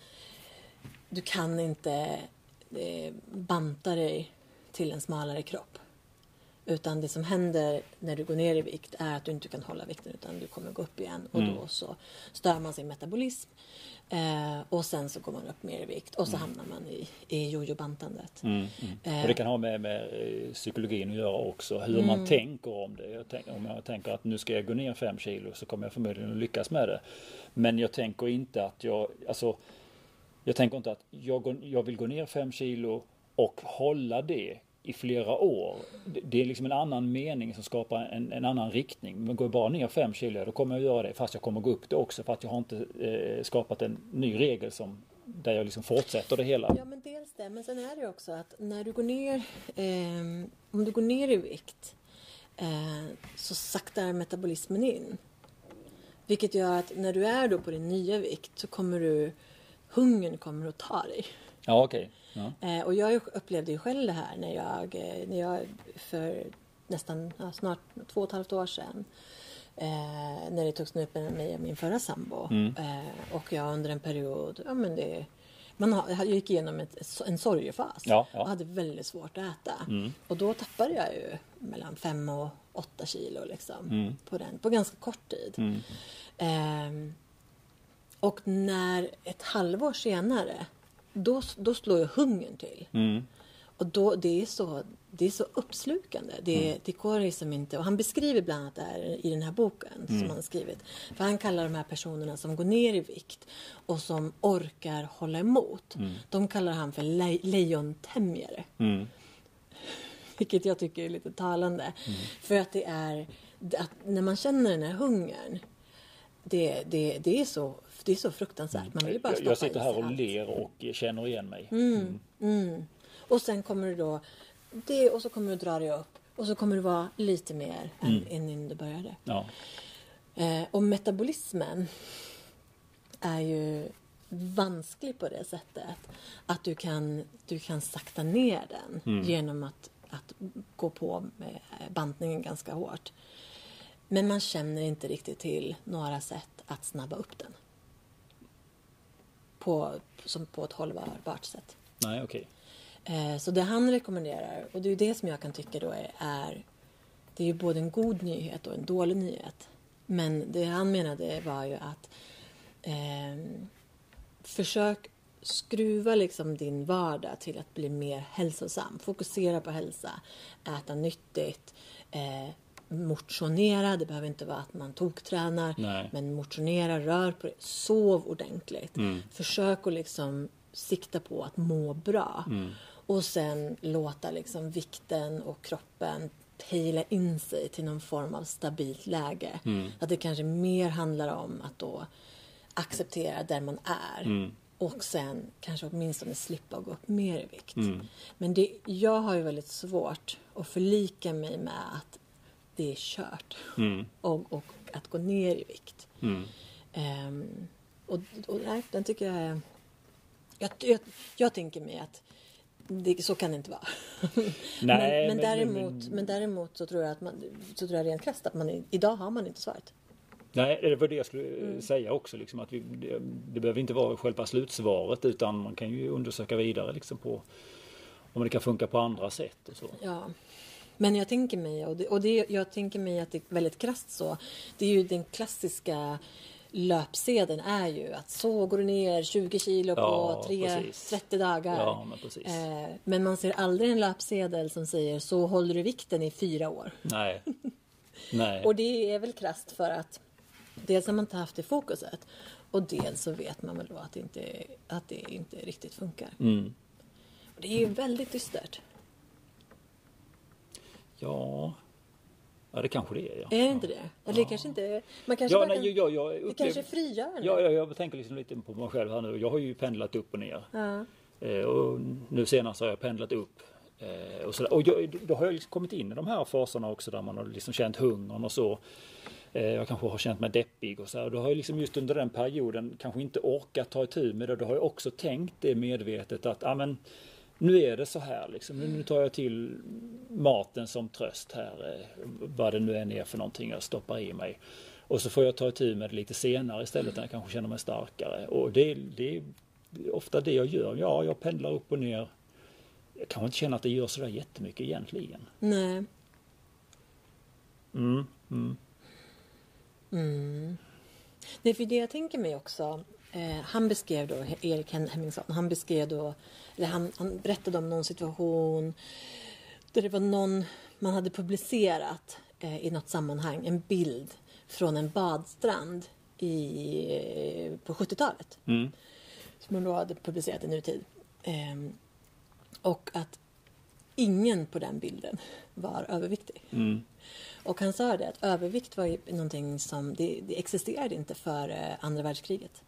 du kan inte eh, banta dig till en smalare kropp. Utan det som händer när du går ner i vikt är att du inte kan hålla vikten utan du kommer gå upp igen. Och då så stör man sin metabolism eh, och sen så går man upp mer i vikt och så hamnar man i, i jojo-bantandet. Eh, Och det kan ha med, med eh, psykologin att göra också. Hur Mm. man tänker om det. Jag tänk, om jag tänker att nu ska jag gå ner fem kilo så kommer jag förmodligen att lyckas med det. Men jag tänker inte att jag, alltså jag tänker inte att jag, går, jag vill gå ner fem kilo och hålla det i flera år. Det- är liksom en annan mening som skapar en, en annan riktning. Men går jag bara ner 5 kilo då kommer jag göra det fast jag kommer gå upp det också för att jag har inte eh, skapat en ny regel som där jag liksom fortsätter det hela. Ja, men dels det. Men sen är det också att när du går ner, ehm, om du går ner i vikt eh, så saktar metabolismen in. Vilket gör att när du är då på din nya vikt så kommer du, hungern kommer att ta dig. Ja okej. Ja. Eh, och jag upplevde ju själv det här när jag, eh, när jag för nästan ja, snart två och ett halvt år sedan eh, när det togs upp med mig och min förra sambo. Mm. Eh, och jag under en period, ja men det man har, jag gick igenom ett, en sorgefas Ja, ja. och hade väldigt svårt att äta. Mm. Och då tappade jag ju mellan fem och åtta kilo liksom, Mm. på, den, på ganska kort tid. Mm. Ehm, och när ett halvår senare, då, då slår ju hungern till. Mm. Och då, det, är så, det är så uppslukande. Det, Mm. det går liksom inte. Och han beskriver bland annat det här i den här boken Mm. som han skrivit. För han kallar de här personerna som går ner i vikt och som orkar hålla emot. De kallar han för le, lejontämjare. Mm. Vilket jag tycker är lite talande. För att det är, att när man känner den här hungern. Det, det, det, är, så, det är så fruktansvärt. Man vill bara Jag, jag sitter här och allt. ler och känner igen mig. Mm. Och sen kommer du då, det, och så kommer du dra dig upp. Och så kommer du vara lite mer än, än innan du började. Ja. Eh, och metabolismen är ju vansklig på det sättet att du kan, du kan sakta ner den genom att, att gå på med bantningen ganska hårt. Men man känner inte riktigt till några sätt att snabba upp den. På, som på ett hållbart sätt. Nej okej. Eh, Så det han rekommenderar, och det är det som jag kan tycka då är, är det är ju både en god nyhet och en dålig nyhet. Men det han menade var ju att eh, försök skruva liksom din vardag till att bli mer hälsosam. Fokusera på hälsa, äta nyttigt, eh, motionera. Det behöver inte vara att man toktränar, Nej. men motionera, rör på dig, sov ordentligt. Försök att liksom sikta på att må bra. Och sen låta liksom vikten och kroppen pejla in sig till någon form av stabilt läge. Att det kanske mer handlar om att då acceptera där man är. Och sen kanske åtminstone slippa gå upp mer i vikt. Men det, jag har ju väldigt svårt att förlika mig med att det är kört. Och, och att gå ner i vikt. Mm. Ehm, och och nej, den tycker jag är... Jag, jag, jag tänker mig att det, så kan det inte vara. Nej, men, men, däremot, men- men, däremot så tror jag att man, så tror jag rent krasst att man idag har man inte svaret. Nej, det var det jag skulle eh, Mm. säga också. Liksom, att vi, det, det behöver inte vara själva slutsvaret utan man kan ju undersöka vidare liksom, på om det kan funka på andra sätt. Och så. Ja. Men jag tänker mig, och, det, och det, jag tänker mig att det är väldigt krasst så. Det är ju den klassiska löpsedeln är ju att så går du ner 20 kilo Ja, på tre, precis. 30 dagar. Ja, men. Eh, men man ser aldrig en löpsedel som säger så håller du vikten i fyra år. Nej. Nej. Och det är väl krasst för att dels har man inte haft det fokuset och dels så vet man väl då att det inte, att det inte riktigt funkar. Mm. Och det är ju väldigt dystert. Ja. ja, det kanske det är. Ja. Är det inte det? Eller kanske inte... Man kanske Ja, nej, kan, jag, jag det upplever- kanske är frigörande. Ja, ja, jag tänker liksom lite på mig själv här nu. Jag har ju pendlat upp och ner. Ja. Eh, och nu senast har jag pendlat upp. Eh, och så, och jag, då har jag liksom kommit in i de här faserna också där man har liksom känt hungern och så. Eh, jag kanske har känt mig deppig och så här. Då har jag liksom just under den perioden kanske inte orkat ta itu med det. Då har jag också tänkt det medvetet att ah, men, nu är det så här liksom. Nu- tar jag till maten som tröst här. Eh, vad det nu än är för någonting jag stoppar i mig. Och så får jag ta itu med det lite senare istället när jag kanske känner mig starkare. Och det, det är ofta det jag gör. Ja, jag pendlar upp och ner. Jag kanske inte känner att det gör sådär jättemycket egentligen. Nej. Mm, mm, Mm. Nej, för det jag tänker mig också. Eh, han beskrev då, Erik Hem- Hemmingsson, han beskrev då, eller han, han berättade om någon situation där det var någon, man hade publicerat eh, i något sammanhang en bild från en badstrand i, eh, på 70-talet. Som man då hade publicerat i nutid. Ehm, och att ingen på den bilden var överviktig. Mm. Och han sa det att övervikt var ju någonting som det, det existerade inte före andra världskriget.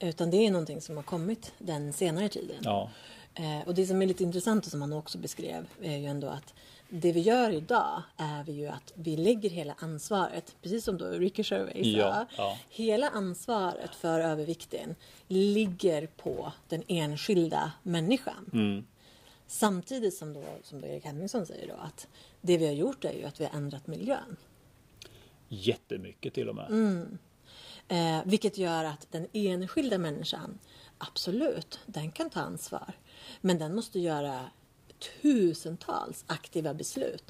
Utan det är någonting som har kommit den senare tiden. Ja. Eh, och det som är lite intressant och som han också beskrev är ju ändå att det vi gör idag är vi ju att vi lägger hela ansvaret, precis som då Ricky Gervais sa, Ja, ja. hela ansvaret för övervikten ligger på den enskilda människan. Mm. Samtidigt som då, som då Erik Henningsson säger då att det vi har gjort är ju att vi har ändrat miljön. Jättemycket till och med. Mm. Eh, vilket gör att den enskilda människan, absolut, den kan ta ansvar. Men den måste göra tusentals aktiva beslut.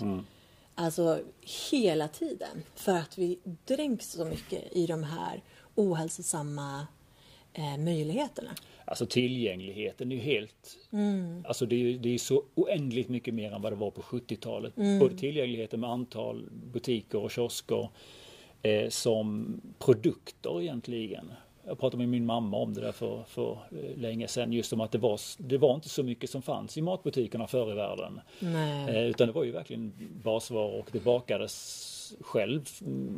Alltså hela tiden. För att vi dränks så mycket i de här ohälsosamma eh, möjligheterna. Alltså tillgängligheten är ju helt... Alltså det är, det är så oändligt mycket mer än vad det var på 70-talet. Både tillgängligheten med antal butiker och kiosker eh, som produkter egentligen. Jag pratade med min mamma om det där för, för eh, länge sedan. Just om att det var, det var inte så mycket som fanns i matbutikerna förr i världen. Eh, utan det var ju verkligen basvaror och det bakades själv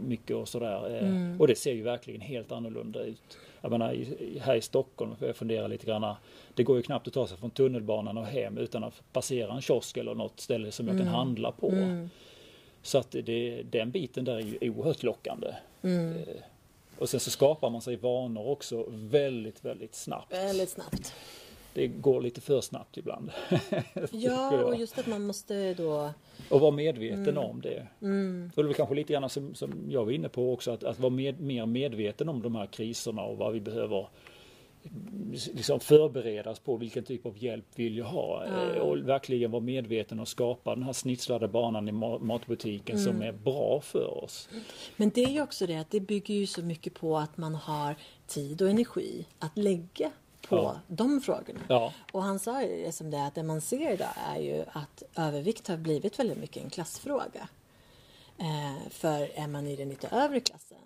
mycket och sådär. Eh, Och det ser ju verkligen helt annorlunda ut. Jag menar här i Stockholm, jag fundera lite grann. Det går ju knappt att ta sig från tunnelbanan och hem utan att passera en kiosk eller något ställe som jag kan handla på. Så att det, den biten där är ju oerhört lockande. Eh, Och sen så skapar man sig vanor också väldigt, väldigt snabbt. Väldigt snabbt. Det går lite för snabbt ibland. Ja, och just att man måste då... Och vara medveten Mm. om det. Och det är kanske lite grann som, som jag var inne på också, att, att vara med, mer medveten om de här kriserna och vad vi behöver liksom förberedas på vilken typ av hjälp vill jag ha. Eh, Och verkligen vara medveten och skapa den här snitslade banan i ma- matbutiken som Mm. är bra för oss. Men det är ju också det att det bygger ju så mycket på att man har tid och energi att lägga på Ja. de frågorna. Ja, Och han sa ju det som det att det man ser idag är ju att övervikt har blivit väldigt mycket en klassfråga. Eh, för är man i den lite övre klassen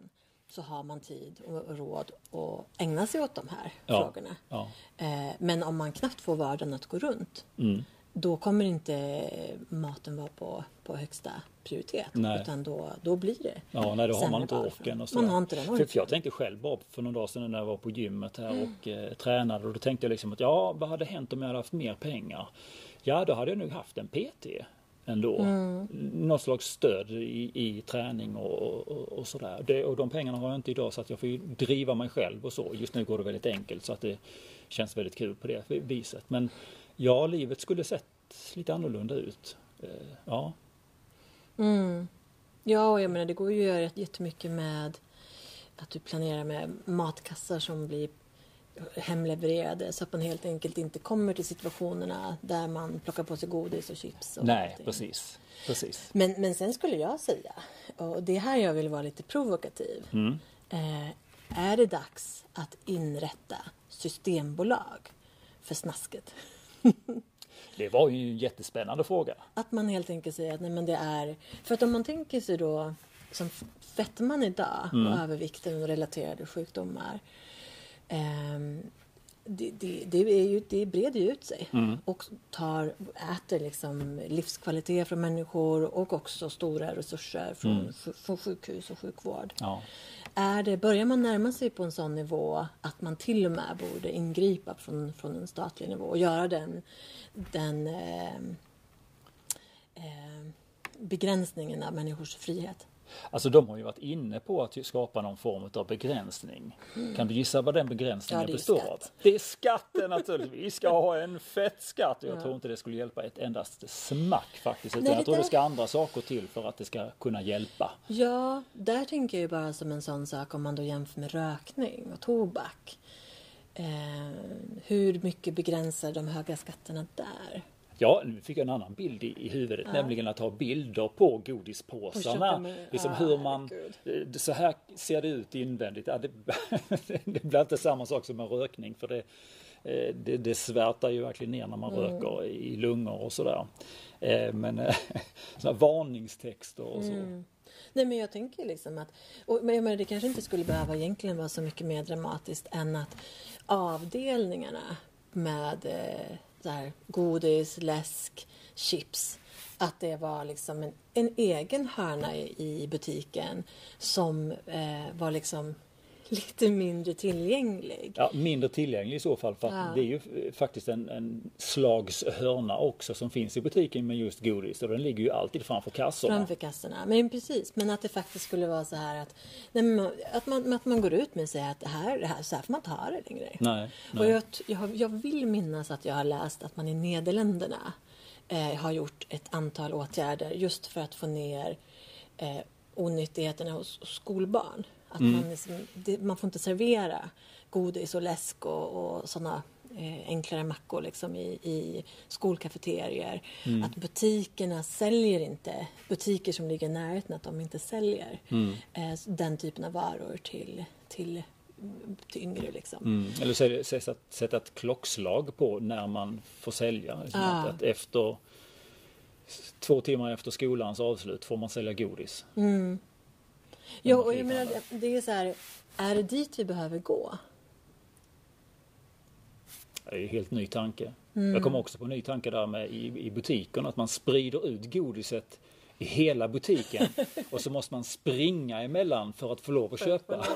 så har man tid och råd att ägna sig åt de här Ja. frågorna. ja. Eh, men om man knappt får vardagen att gå runt Mm. då kommer inte maten vara på, på högsta prioritet. Nej. Utan då, då blir det Ja, nej, då har man inte orken. Och Man har inte den orken. för jag tänkte själv bara för några dagar sedan när jag var på gymmet här Mm. och eh, tränade och då tänkte jag liksom att ja, vad hade hänt om jag hade haft mer pengar? Ja, då hade jag nog haft en PT ändå. Mm. Något slags stöd i, i träning och, och, och sådär. Det, och de pengarna har jag inte idag så att jag får ju driva mig själv och så. Just nu går det väldigt enkelt så att det känns väldigt kul på det viset. Men ja, livet skulle sett lite annorlunda ut. Eh, Ja, Mm. Ja, och jag menar det går ju att göra jättemycket med att du planerar med matkassar som blir hemlevererade så att man helt enkelt inte kommer till situationerna där man plockar på sig godis och chips. Och nej, precis. precis. Men, men sen skulle jag säga, och det är här jag vill vara lite provokativ. Mm. Eh, är det dags att inrätta systembolag för snasket? Det var ju en jättespännande fråga. Att man helt enkelt säger att nej, men det är... För att om man tänker sig då som fetman idag och övervikten och relaterade sjukdomar. Ehm, det, det, det, är ju, det breder ju ut sig och tar, äter liksom livskvalitet från människor och också stora resurser från, från sjukhus och sjukvård. Ja. Är det, börjar man närma sig på en sån nivå att man till och med borde ingripa från, från en statlig nivå och göra den, den eh, eh, begränsningen av människors frihet? Alltså de har ju varit inne på att skapa någon form av begränsning. Kan du gissa vad den begränsningen Ja, det består skatt. av? Det är skatten naturligtvis. Vi ska ha en fett skatt. Jag Ja. tror inte det skulle hjälpa ett endast smack faktiskt. Utan Nej, det jag tror det där- ska andra saker till för att det ska kunna hjälpa. Ja, där tänker jag ju bara som en sån sak om man då jämför med rökning och tobak. Eh, hur mycket begränsar de höga skatterna där? Ja, nu fick jag en annan bild i, i huvudet, nämligen att ha bilder på godispåsarna. med- Liksom Ah, hur man, eh, så här ser det ut invändigt. Ja, det, det blir inte samma sak som en rökning för det, eh, det, det svärtar ju verkligen ner när man Mm. röker i lungor och sådär. Eh, Men sådana varningstexter och så. Mm. Nej men jag tänker liksom att, och, men menar, det kanske inte skulle behöva egentligen vara så mycket mer dramatiskt än att avdelningarna med eh, godis, läsk, chips. Att det var liksom en, en egen hörna i, i butiken som eh, var liksom lite mindre tillgänglig. Ja, mindre tillgänglig i så fall. För Ja. Det är ju eh, faktiskt en, en slags hörna också som finns i butiken med just godis. Och den ligger ju alltid framför kassorna. Framför kassorna. Men precis, men att det faktiskt skulle vara så här att, nej, att, man, att man går ut med och säger att det här, det här, så här får man inte ha det längre. Nej, Och nej. jag, t- jag, har- jag vill minnas att jag har läst att man i Nederländerna eh, har gjort ett antal åtgärder just för att få ner eh, onyttigheterna hos, hos skolbarn. Att Mm. man, liksom, det, man får inte servera godis och läsk och, och sådana eh, enklare mackor liksom i, i skolkafeterier. Mm. Att butikerna säljer inte, butiker som ligger i närheten, att de inte säljer Mm. eh, den typen av varor till, till, till yngre. Liksom. Mm. Eller så är det sätta, sätta ett klockslag på när man får sälja. Liksom Ah. att, att efter två timmar efter skolans avslut får man sälja godis. Mm. Ja, och jag menar, det- är så här, är det dit vi behöver gå? Det är en helt ny tanke. Mm. Jag kommer också på en ny tanke där med i, i butiken att man sprider ut godiset i hela butiken och så måste man springa emellan för att få lov att köpa.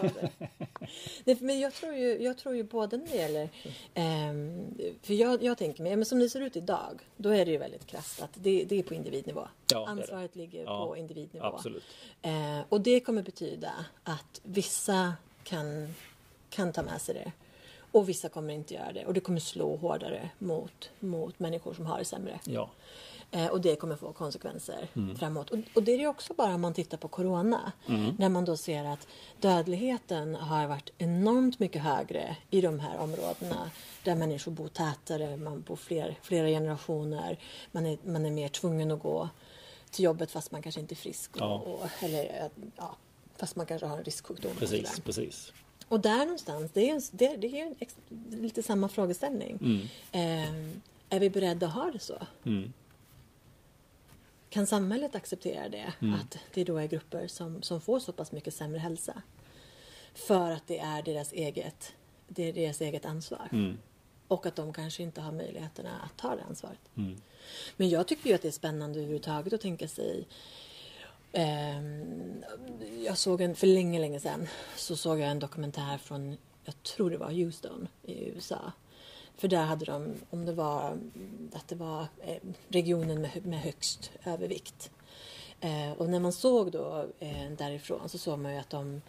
Nej, men jag tror ju, jag tror ju både när det gäller... ehm, för jag, jag tänker mig, men som det ser ut idag, då är det ju väldigt krasst att det, det är på individnivå. Ja. Ansvaret ligger Ja, på individnivå. Absolut. Eh, och det kommer betyda att vissa kan, kan ta med sig det och vissa kommer inte göra det. Och det kommer slå hårdare mot, mot människor som har det sämre. Ja. Eh, och det kommer få konsekvenser Mm. framåt. Och, och det är det också bara om man tittar på Corona. Mm. När man då ser att dödligheten har varit enormt mycket högre i de här områdena. Där människor bor tätare, man bor fler, flera generationer. Man är, man är mer tvungen att gå till jobbet fast man kanske inte är frisk. Och, Ja. och, eller, eh, ja, fast man kanske har en risksjukdom. och Precis, sådär. precis. Och där någonstans, det är, ju- det, det är ju lite samma frågeställning. Mm. Eh, är vi beredda att ha det så? Mm. Kan samhället acceptera det? Mm. Att det då är grupper som, som får så pass mycket sämre hälsa? För att det är deras eget, det är deras eget ansvar. Mm. Och att de kanske inte har möjligheterna att ta det ansvaret. Mm. Men jag tycker ju att det är spännande överhuvudtaget att tänka sig ehm, jag såg en, för länge, länge sedan, så såg jag en dokumentär från, jag tror det var Houston i USA. För där hade de, om det var, att det var eh, regionen med, med högst övervikt. Eh, och när man såg då eh, därifrån så såg man ju att de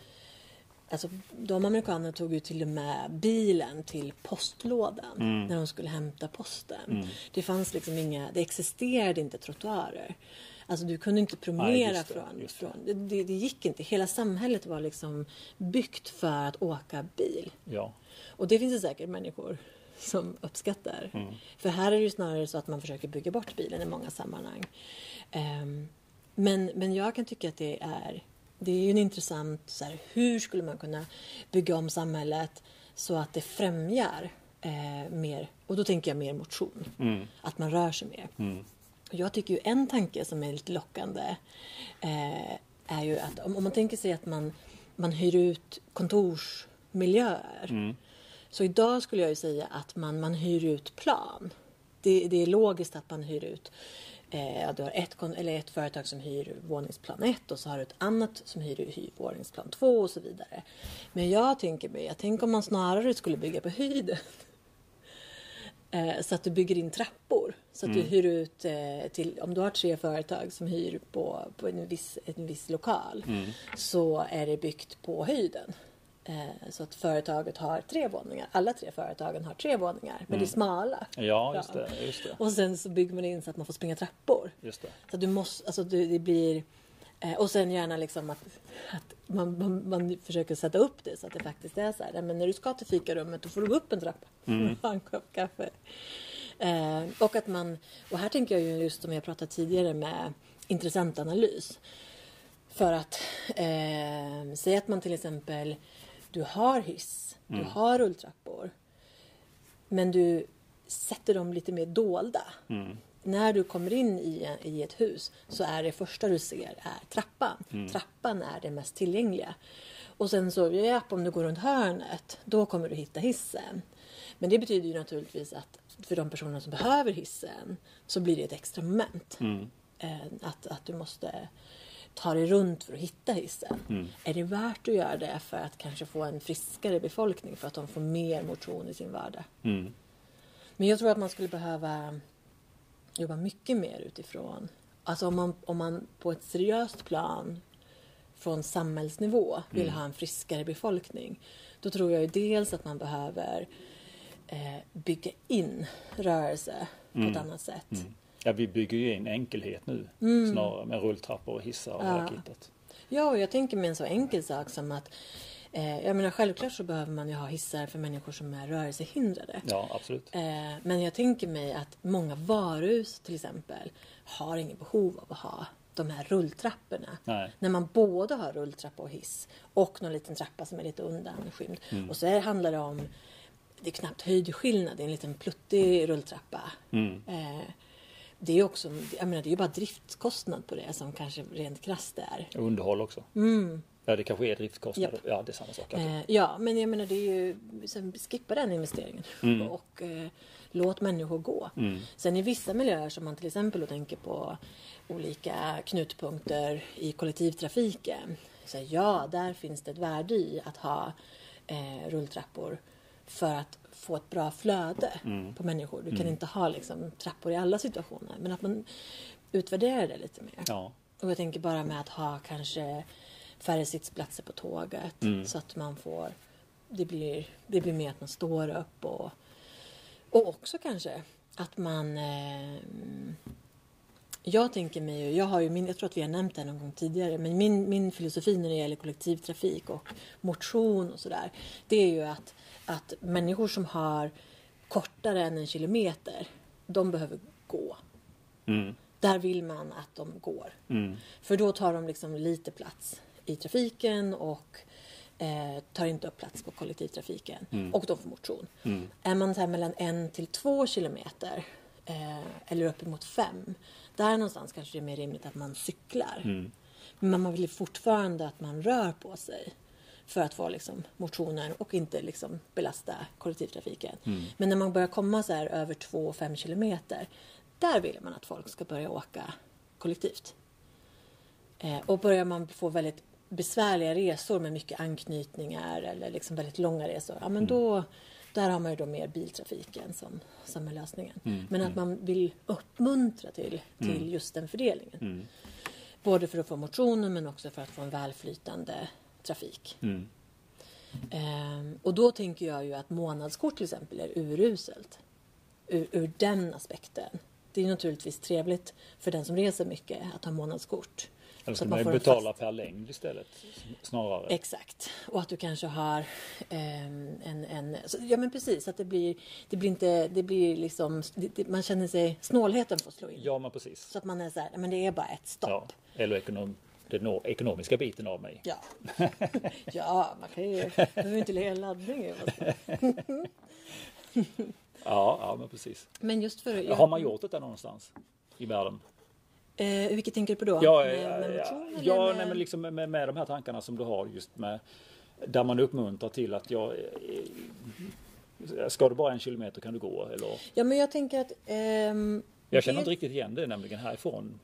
Alltså, de amerikanerna tog ju till och med bilen till postlådan Mm. när de skulle hämta posten. Mm. Det fanns liksom inga, det existerade inte trottoarer. Alltså du kunde inte Nej, promenera det, från, det. från det, det, det gick inte. Hela samhället var liksom byggt för att åka bil. Ja. Och det finns det säkert människor som uppskattar. Mm. För här är det ju snarare så att man försöker bygga bort bilen i många sammanhang. Ehm, men, men jag kan tycka att det är, det är ju en intressant, så här, hur skulle man kunna bygga om samhället så att det främjar eh, mer, och då tänker jag mer motion, Mm. att man rör sig mer. Mm. Och Jag tycker ju en tanke som är lite lockande eh, är ju att om, om man tänker sig att man, man hyr ut kontorsmiljöer. Mm. Så idag skulle jag ju säga att man, man hyr ut plan. Det, det är logiskt att man hyr ut Eh, du har ett, eller ett företag som hyr våningsplan 1 och så har du ett annat som hyr, hyr våningsplan 2 och så vidare. Men jag tänker mig, jag tänker om man snarare skulle bygga på höjden. Eh, så att du bygger in trappor. Så att du hyr ut eh, till, om du har tre företag som hyr på, på en, viss, en viss lokal. Så är det byggt på höjden. Eh, så att företaget har tre våningar. Alla tre företagen har tre våningar. Men det är smala. Ja, just det. Just det. Och sen så bygger man in så att man får springa trappor. Just det. Så du måste, alltså du, det blir... Eh, och sen gärna liksom att, att man, man, man försöker sätta upp det så att det faktiskt är så här. Men när du ska till fikarummet då får du gå upp en trappa Mm. och ha en kopp kaffe. Eh, och att man... Och här tänker jag ju just som jag pratade tidigare med intressant analys. För att eh, säga att man till exempel du har hiss, du har rulltrappor. Men du sätter dem lite mer dolda. Mm. När du kommer in i, i ett hus så är det första du ser är trappan. Trappan är det mest tillgängliga. Och sen så, ja, om du går runt hörnet, då kommer du hitta hissen. Men det betyder ju naturligtvis att för de personer som behöver hissen så blir det ett extra moment. Mm. Eh, att, att du måste ta dig runt för att hitta hissen. Mm. Är det värt att göra det för att kanske få en friskare befolkning för att de får mer motion i sin vardag? Mm. Men jag tror att man skulle behöva jobba mycket mer utifrån, alltså om man, om man på ett seriöst plan från samhällsnivå vill Mm. ha en friskare befolkning, då tror jag ju dels att man behöver eh, bygga in rörelse på Mm. ett annat sätt. Ja, vi bygger ju in enkelhet nu snarare med rulltrappor och hissar och Mm. Ja. kittet. Ja, och jag tänker med en så enkel sak som att eh, jag menar självklart så behöver man ju ha hissar för människor som är rörelsehindrade. Ja, absolut. Eh, men jag tänker mig att många varuhus till exempel har ingen behov av att ha de här rulltrapporna. Nej. När man både har rulltrappa och hiss och någon liten trappa som är lite undanskymd. Mm. Och så är, handlar det om, det är knappt höjdskillnad, det är en liten pluttig rulltrappa. Mm. Eh, det är också, jag menar det är ju bara driftkostnad på det som kanske rent krasst är. Och underhåll också. Ja, det kanske är driftkostnader. Mm. Japp. Ja, det är samma sak. Eh, ja, men jag menar det är ju, skippa den investeringen Mm. och eh, låt människor gå. Sen i vissa miljöer som man till exempel tänker på olika knutpunkter i kollektivtrafiken. Så ja, där finns det ett värde i att ha eh, rulltrappor för att få ett bra flöde Mm. på människor. Du kan inte ha liksom, trappor i alla situationer, men att man utvärderar det lite mer. Ja. Och jag tänker bara med att ha kanske färre sittplatser på tåget Mm. så att man får det blir, det blir mer att man står upp och, och också kanske att man eh, jag tänker mig ju, jag har ju min, jag tror att vi har nämnt det någon gång tidigare, men min, min filosofi när det gäller kollektivtrafik och motion och sådär, det är ju att, att människor som har kortare än en kilometer, de behöver gå. Mm. Där vill man att de går. Mm. För då tar de liksom lite plats i trafiken och eh, tar inte upp plats på kollektivtrafiken. Och de får motion. Mm. Är man så mellan en till två kilometer eh, eller uppemot fem. Där någonstans kanske det är mer rimligt att man cyklar. Mm. Men man vill fortfarande att man rör på sig. För att få liksom, motionen och inte liksom, belasta kollektivtrafiken. Men när man börjar komma så här över två och fem kilometer. Där vill man att folk ska börja åka kollektivt. Eh, och börjar man få väldigt besvärliga resor med mycket anknytningar eller liksom väldigt långa resor. Ja, men då, där har man ju då mer biltrafiken som, som är lösningen. Men att man vill uppmuntra till, till just den fördelningen. Både för att få motionen men också för att få en välflytande trafik. Mm. Ehm, och då tänker jag ju att månadskort till exempel är uruselt. Ur, ur den aspekten. Det är naturligtvis trevligt för den som reser mycket att ha månadskort. Eller Så ska man en betala fast- per längd istället? Snarare. Exakt. Och att du kanske har ehm, en... en så, ja men precis, att det blir, det blir inte... Det blir liksom... Det, det, man känner sig... Snålheten får slå in. Ja, men precis. Så att man är så här, men det är bara ett stopp. Ja. Eller ekonom, den no- ekonomiska biten av mig. Ja. ja, man kan ju... Behöver inte lägga laddning. Ja, ja men precis. Men just för... Har man gjort detta någonstans i världen? Eh, vilket tänker du på då? Ja, med, ja, med ja, motion eller ja med... nej, men liksom med, med de här tankarna som du har just med där man uppmuntrar till att jag eh, Ska du bara en kilometer kan du gå eller Ja, men jag tänker att... ehm, Jag känner det- inte riktigt igen det nämligen härifrån.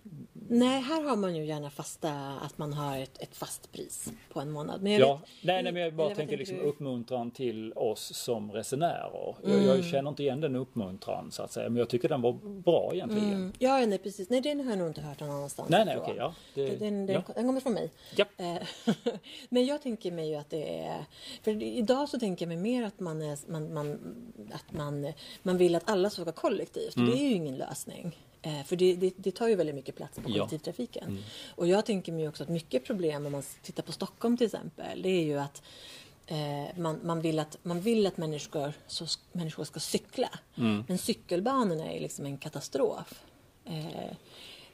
Nej, här har man ju gärna fasta, att man har ett, ett fast pris på en månad. Men Ja, vet, nej, nej men jag bara tänker liksom du? uppmuntran till oss som resenärer. Jag, Mm. jag känner inte igen den uppmuntran så att säga men jag tycker den var bra egentligen. Mm, ja, nej precis. Nej, den har jag nog inte hört någon annanstans Nej, nej okej, ja. Det, Den, den, ja. den kommer från mig. Japp. Eh, Men jag tänker mig ju att det är... För idag så tänker jag mig mer att man, är, man, man, att man, man vill att alla ska åka kollektivt. Och det är ju ingen lösning. Eh, För det, det, det tar ju väldigt mycket plats på Ja. kollektivtrafiken. Och jag tänker mig också att mycket problem om man tittar på Stockholm till exempel. Det är ju att eh, man, man, vill att, man vill att människor, så, människor ska cykla. Men cykelbanorna är liksom en katastrof. Eh,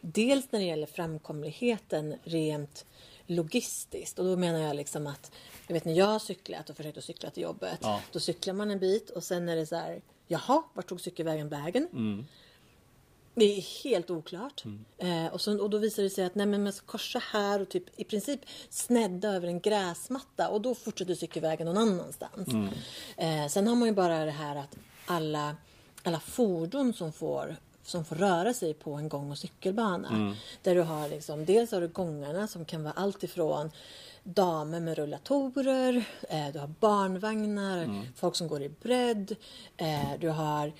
dels när det gäller framkomligheten rent logistiskt. Och då menar jag liksom att, jag vet när jag har cyklat och försökt att cykla till jobbet. Ja. Då cyklar man en bit och sen är det så här, jaha, vart tog cykelvägen vägen? Det är helt oklart. Eh, och, så, och då visar det sig att nej, men man ska korsa här och typ i princip snedda över en gräsmatta och då fortsätter cykelvägen någon annanstans. Eh, sen har man ju bara det här att alla alla fordon som får som får röra sig på en gång och cykelbana. Där du har liksom, dels har du gångarna som kan vara allt ifrån damer med rullatorer, eh, du har barnvagnar, folk som går i bredd, eh, du har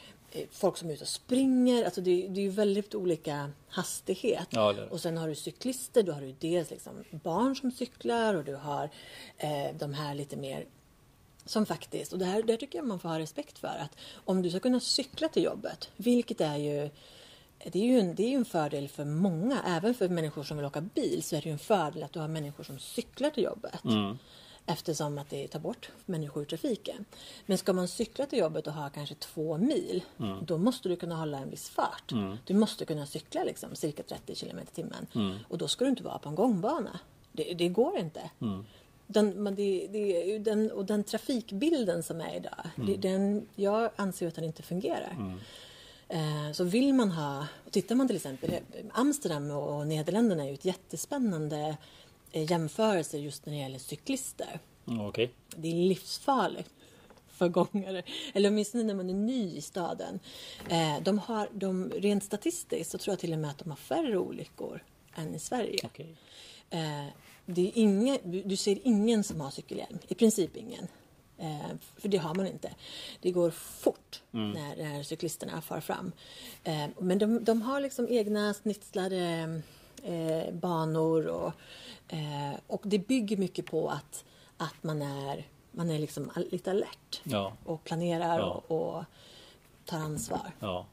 folk som är ute och springer. Alltså det, det är ju väldigt olika hastighet. Ja. Och sen har du cyklister, då har du dels liksom barn som cyklar och du har eh, de här lite mer som faktiskt, och det här det tycker jag man får ha respekt för, att om du ska kunna cykla till jobbet, vilket är ju det är, ju en, det är en fördel för många, även för människor som vill åka bil så är det ju en fördel att du har människor som cyklar till jobbet. Eftersom att det tar bort människor ur trafiken. Men ska man cykla till jobbet och ha kanske två mil, då måste du kunna hålla en viss fart. Du måste kunna cykla liksom, cirka 30 km i timmen. Och då ska du inte vara på en gångbana. Det, det går inte. Den, men det, det den, och den trafikbilden som är idag, det, den, jag anser att den inte fungerar. Eh, Så vill man ha, och tittar man till exempel, Amsterdam och Nederländerna är ju ett jättespännande eh, jämförelse just när det gäller cyklister. Mm, Okej. Det är livsfarligt för gångare, eller åtminstone när man är ny i staden. Eh, De har, de, rent statistiskt så tror jag till och med att de har färre olyckor än i Sverige. Okej. Eh, det är ingen, du, ser ingen som har cykelhjälm. I princip ingen. Eh, för det har man inte. Det går fort när, när cyklisterna far fram. Eh, men de, de har liksom egna snitslade eh, banor och, eh, och det bygger mycket på att, att man är, man är liksom lite alert Ja. och planerar Ja. och, och tar ansvar. Ja.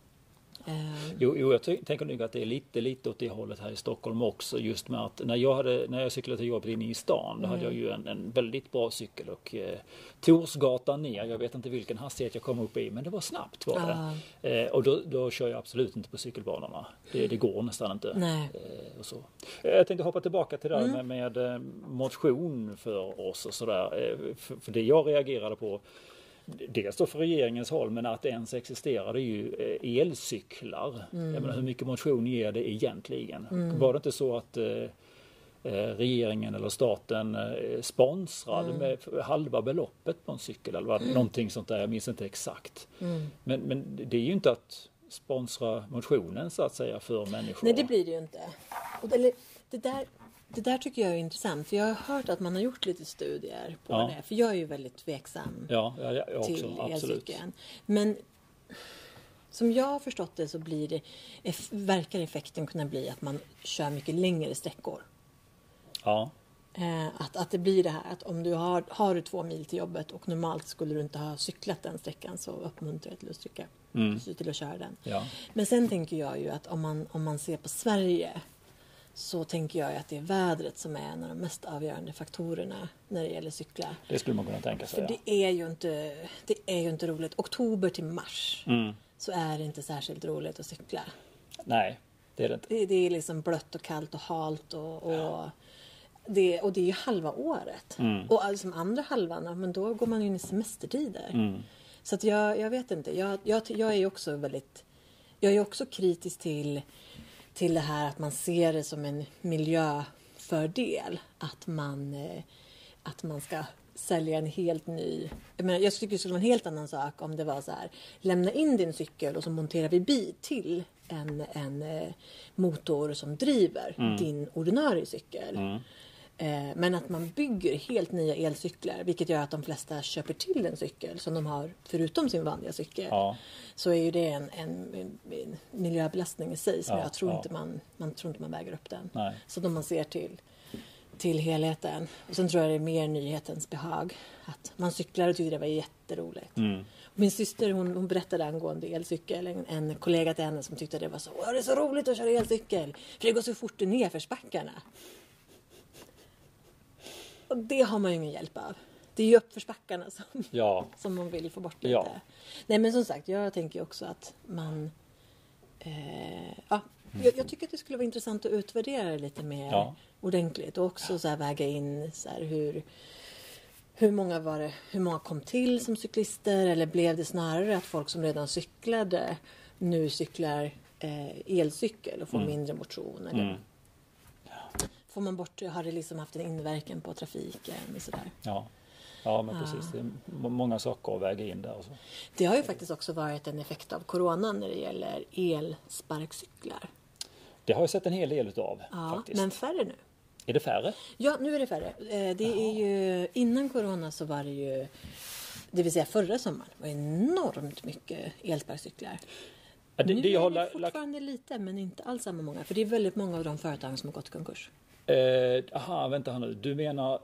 Eh, Jo, jo, jag tänker nog att det är lite, lite åt det hållet här i Stockholm också. Just med att när jag, hade, när jag cyklade till jobbet inne i stan, då hade jag ju en, en väldigt bra cykel och eh, Torsgatan ner, jag vet inte vilken hastighet jag kom upp i, men det var snabbt var det. Eh, och då, då kör jag absolut inte på cykelbanorna. Det, det går nästan inte. Eh, och så. Eh, Jag tänkte hoppa tillbaka till det där med, med eh, motion för oss och sådär. För, för det jag reagerade på Dels då för regeringens håll men att det ens existerar det är ju eh, elcyklar. Mm. Jag menar, hur mycket motion ger det egentligen? Var det inte så att eh, eh, regeringen eller staten sponsrade Mm. med halva beloppet på en cykel eller vad, någonting sånt där, jag minns inte exakt. Mm. Men, men det är ju inte att sponsra motionen så att säga för människor. Nej, det blir det ju inte. Och det, det, där, det där tycker jag är intressant. För jag har hört att man har gjort lite studier på Ja. det. För jag är ju väldigt tveksam Ja, ja, ja, jag till också, absolut. elcykeln. Men som jag har förstått det så blir det, verkar effekten kunna bli att man kör mycket längre sträckor. Ja, Eh, att, att det blir det här att om du har, har du två mil till jobbet och normalt skulle du inte ha cyklat den sträckan så uppmuntrar jag till att cykla. Till att köra den. ja. Men sen tänker jag ju att om man, om man ser på Sverige så tänker jag att det är vädret som är en av de mest avgörande faktorerna när det gäller cykla. Det skulle man kunna tänka sig. För det är ju inte, det är ju inte roligt. Oktober till mars Ja. Mm. så är det inte särskilt roligt att cykla. Nej, det är det inte. Det, det är liksom blött och kallt och halt och, och, det, och det är ju halva året. Mm. Och alltså andra halvan, ja, men då går man in i semestertider. Mm. Så att jag, jag vet inte. Jag, jag, jag är också väldigt... Jag är också kritisk till, till det här att man ser det som en miljöfördel. Att man, eh, att man ska sälja en helt ny... Jag, menar, jag tycker det skulle vara en helt annan sak om det var så här. Lämna in din cykel och så monterar vi bi till en, en eh, motor som driver din ordinarie cykel. Eh, Men att man bygger helt nya elcyklar, vilket gör att de flesta köper till en cykel som de har förutom sin vanliga cykel. Ja. Så är ju det en, en, en miljöbelastning i sig som Ja, jag tror ja. inte man, man tror inte man väger upp den. Nej. Så om man ser till, till helheten. Och sen tror jag det är mer nyhetens behag. Att man cyklar och tycker det var jätteroligt. Mm. Min syster hon, hon berättade angående elcykel, en, en kollega till henne som tyckte det var så, "Åh, det är så roligt att köra elcykel, för det går så fort i nedförsbackarna. Och det har man ju ingen hjälp av. Det är ju uppförsbackarna som, Ja, som man vill få bort lite. Ja. Nej men som sagt, jag tänker också att man... Eh, ja, jag, jag tycker att det skulle vara intressant att utvärdera det lite mer Ja. ordentligt och också så väga in så hur, hur många var det, hur många kom till som cyklister eller blev det snarare att folk som redan cyklade nu cyklar eh, elcykel och får mindre motion? Eller, Mm. Får man bort, har det liksom haft en inverkan på trafiken och sådär? ja. ja men precis. Det är många saker att väga in där. Och så. Det har ju faktiskt också varit en effekt av coronan när det gäller elsparkcyklar. Det har jag sett en hel del utav Ja, faktiskt. men färre nu. Är det färre? Ja, nu är det färre. Eh, Det är ju, innan corona så var det ju, det vill säga förra sommaren, var enormt mycket elsparkcyklar. Ja, det, nu det är det fortfarande lite, men inte alls samma många. För det är väldigt många av de företagen som har gått i konkurs. Eh, aha, vänta här nu. Du menar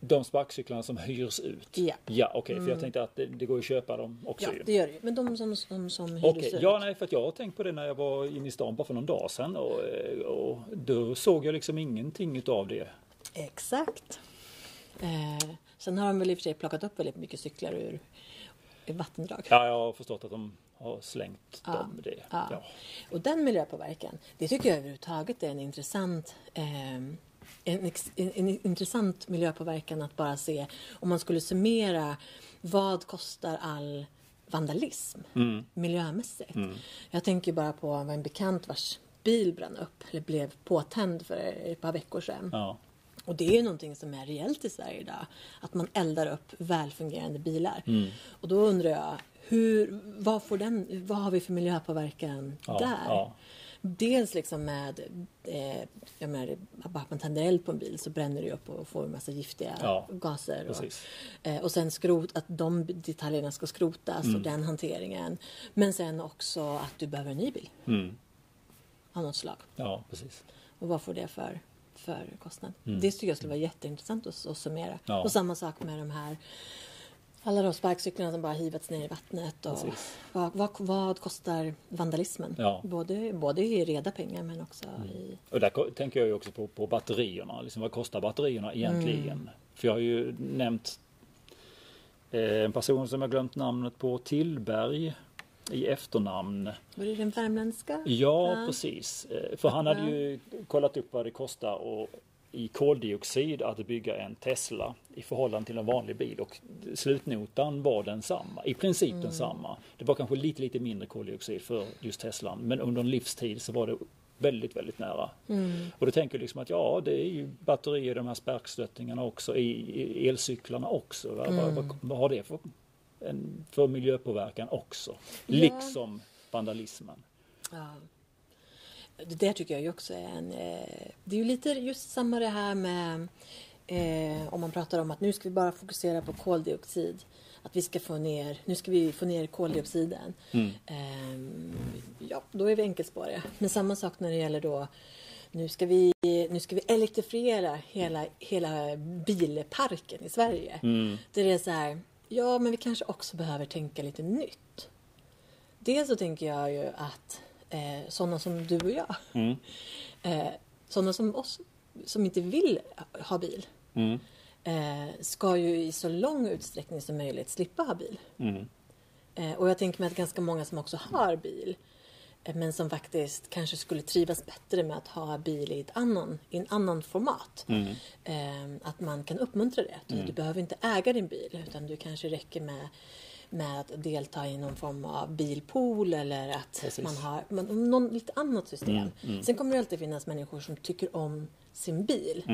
de sparkcyklarna som hyrs ut? Ja. Ja, okej. För jag tänkte att det, det går att köpa dem också Ja, ju. det gör det ju. Men de som, som, som Okej, hyrdes ut. ja nej för att jag har tänkt på det när jag var inne i stan bara för någon dag sedan och, eh, och då såg jag liksom ingenting utav det. Exakt. Eh, sen har de väl i och för sig plockat upp väldigt mycket cyklar ur, ur vattendrag. Ja, jag har förstått att de har slängt Ja, dem det. ja. Ja. Och den miljöpåverkan, det tycker jag överhuvudtaget är en intressant eh, en, en, en intressant miljöpåverkan att bara se om man skulle summera vad kostar all vandalism Mm. miljömässigt. Jag tänker bara på en bekant vars bil brann upp eller blev påtänd för ett par veckor sedan. Ja. Och det är ju någonting som är reellt i Sverige idag. Att man eldar upp välfungerande bilar. Mm. Och då undrar jag, hur, vad, får den, vad har vi för miljöpåverkan Ja, där? ja. Dels liksom med, eh, jag menar, bara att man tänder eld på en bil så bränner det upp och får en massa giftiga Ja, gaser. Och, eh, och sen skrot, att de detaljerna ska skrotas Mm. och den hanteringen. Men sen också att du behöver en ny bil Mm. av något slag. ja, precis. Och vad får det för, för kostnad? Det tycker jag skulle vara jätteintressant att, att summera. Mm. Ja. Och samma sak med de här alla de sparkcyklarna som bara hivats ner i vattnet. Och vad, vad, vad kostar vandalismen? Ja. Både, både i reda pengar men också i... Och där tänker jag ju också på, på batterierna. Liksom, vad kostar batterierna egentligen? För jag har ju nämnt eh, en person som jag glömt namnet på, Tillberg i efternamn. Var det den värmländska? Ja, Ja. precis. Eh, För han hade ju kollat upp vad det kostar och i koldioxid att bygga en Tesla i förhållande till en vanlig bil och slutnotan var densamma, i princip densamma. Det var kanske lite, lite mindre koldioxid för just Teslan, men under en livstid så var det väldigt, väldigt nära. Och då tänker jag liksom att ja, det är ju batterier i de här sparkstöttingarna också, i, i elcyklarna också. Vad, vad, vad, vad har det för, en, för miljöpåverkan också? Ja. Liksom vandalismen. Ja. Det där tycker jag också är en... Eh, det är ju lite just samma det här med eh, om man pratar om att nu ska vi bara fokusera på koldioxid. Att vi ska få ner, nu ska vi få ner koldioxiden. Ehm, ja, då är vi enkelspåriga. Men samma sak när det gäller då nu ska vi, nu ska vi elektrifiera hela, hela bilparken i Sverige. Där det är så här, ja men vi kanske också behöver tänka lite nytt. Dels så tänker jag ju att eh, sådana som du och jag, Mm. eh, sådana som oss som inte vill ha bil, Mm. eh, ska ju i så lång utsträckning som möjligt slippa ha bil. Mm. Eh, och jag tänker mig att ganska många som också har bil, eh, men som faktiskt kanske skulle trivas bättre med att ha bil i, ett annan, i en annan format. Mm. Eh, att man kan uppmuntra det. Du, du behöver inte äga din bil utan du kanske räcker med med att delta i någon form av bilpool eller att Precis. man har man, någon lite annat system. Sen kommer det alltid finnas människor som tycker om sin bil.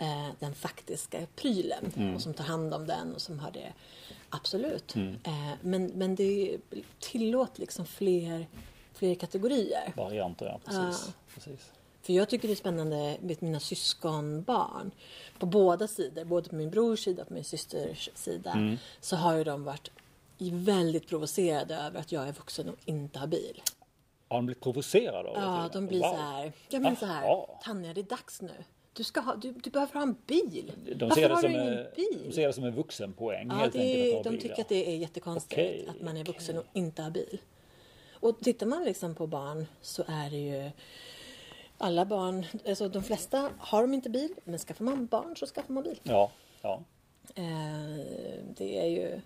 Eh, den faktiska prylen och som tar hand om den och som har det. Absolut. Eh, men, men det tillåt liksom fler, fler kategorier. Varianter, ja precis. precis. För jag tycker det är spännande med mina syskonbarn. På båda sidor, både på min brors sida och på min systers sida. Så har ju de varit väldigt provocerade över att jag är vuxen och inte har bil. Har de blivit provocerade? Ja, de blir Wow. så här. Ja, men så här. Tanja, det är dags nu. Du, ska ha, du, du behöver ha en bil. De Varför ser, det har som du ingen en, bil? de ser det som en vuxenpoäng Ja, helt det enkelt är, att ha de bil, tycker ja. att det är jättekonstigt Okej, att man är vuxen och inte har bil. Och tittar man liksom på barn så är det ju alla barn, alltså de flesta har de inte bil, men skaffar man barn så skaffar man bil. Ja, ja, Eh, det är ju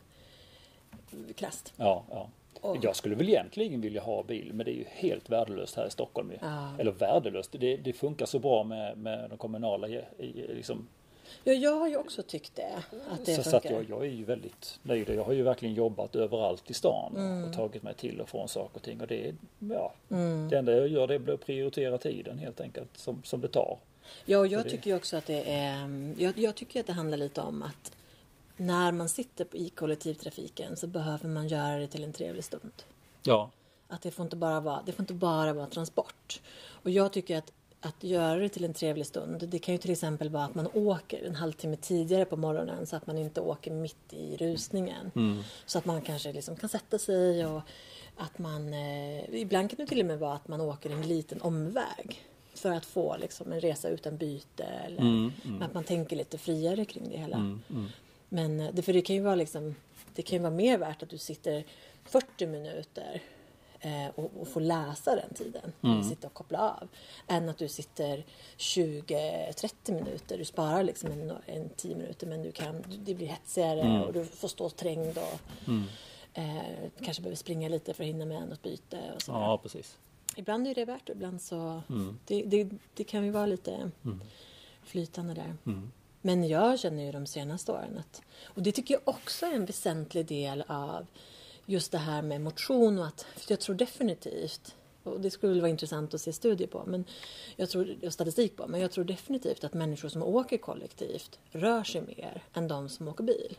krasst. ja, ja. Och- Jag skulle väl egentligen vilja ha bil men det är ju helt värdelöst här i Stockholm. Ja. Eller värdelöst, det, det funkar så bra med, med de kommunala liksom, Ja, jag har ju också tyckt det. Att det så, så att jag, jag är ju väldigt nöjd. Jag har ju verkligen jobbat överallt i stan Mm. och tagit mig till och från saker och ting. Och det, är, ja, Mm. det enda jag gör det är att prioritera tiden helt enkelt som, som det tar. Ja, och jag det- tycker ju också att det är... Jag, jag tycker att det handlar lite om att när man sitter i kollektivtrafiken så behöver man göra det till en trevlig stund. Ja. Att det får inte bara vara, det får inte bara vara transport. Och jag tycker att att göra det till en trevlig stund. Det kan ju till exempel vara att man åker en halvtimme tidigare på morgonen så att man inte åker mitt i rusningen. Mm. Så att man kanske liksom kan sätta sig och att man... Eh, ibland kan det till och med vara att man åker en liten omväg för att få liksom en resa utan byte eller Mm, mm. att man tänker lite friare kring det hela. Mm, mm. Men eh, det, för det kan ju vara liksom, det kan ju vara mer värt att du sitter 40 minuter eh, och, och får läsa den tiden. Mm. Sitta och koppla av. Än att du sitter 20-30 minuter. Du sparar liksom en, en 10 minuter men du kan, det blir hetsigare Mm. och du får stå trängd och Mm. eh, kanske behöver springa lite för att hinna med något byte. Och sådär. Ja, precis. Ibland är det värt och ibland så Mm. det, det, det kan ju vara lite Mm. flytande där. Men jag känner ju de senaste åren att, och det tycker jag också är en väsentlig del av just det här med motion och att, för jag tror definitivt, och det skulle vara intressant att se studier på, men jag tror, och statistik på, men jag tror definitivt att människor som åker kollektivt rör sig mer än de som åker bil.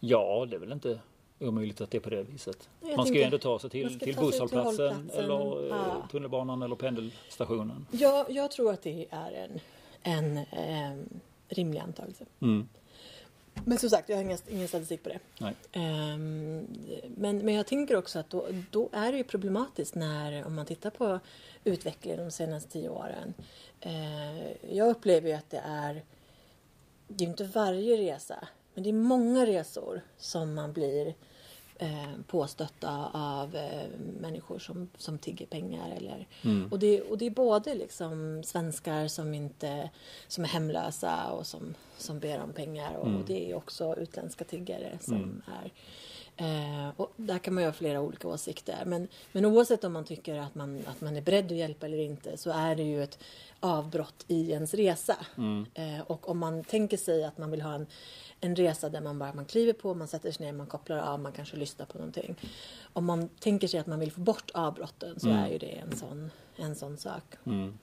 Ja, det är väl inte omöjligt att det är på det viset. Jag man ska ju ändå ta sig till, till busshållplatsen hållplatsen. eller eh, Ja. tunnelbanan eller pendelstationen. Jag, jag tror att det är en, en eh, rimlig antagelse. Mm. Men som sagt, jag har ingen, ingen statistik på det. Ehm, men, men jag tänker också att då, då är det ju problematiskt när, om man tittar på utvecklingen de senaste tio åren. Eh, jag upplever ju att det är, det är ju inte varje resa, men det är många resor som man blir eh, påstötta av eh, människor som, som tigger pengar. Eller, Mm. och, det, och det är både liksom svenskar som, inte, som är hemlösa och som, som ber om pengar och, Mm. och det är också utländska tiggare som Mm. är Eh, och där kan man ju ha flera olika åsikter. Men, men oavsett om man tycker att man, att man är beredd att hjälpa eller inte så är det ju ett avbrott i ens resa. Mm. Eh, och om man tänker sig att man vill ha en, en resa där man bara man kliver på, man sätter sig ner, man kopplar av, man kanske lyssnar på någonting. Om man tänker sig att man vill få bort avbrotten så Mm. är ju det en sån, en sån sak. Mm.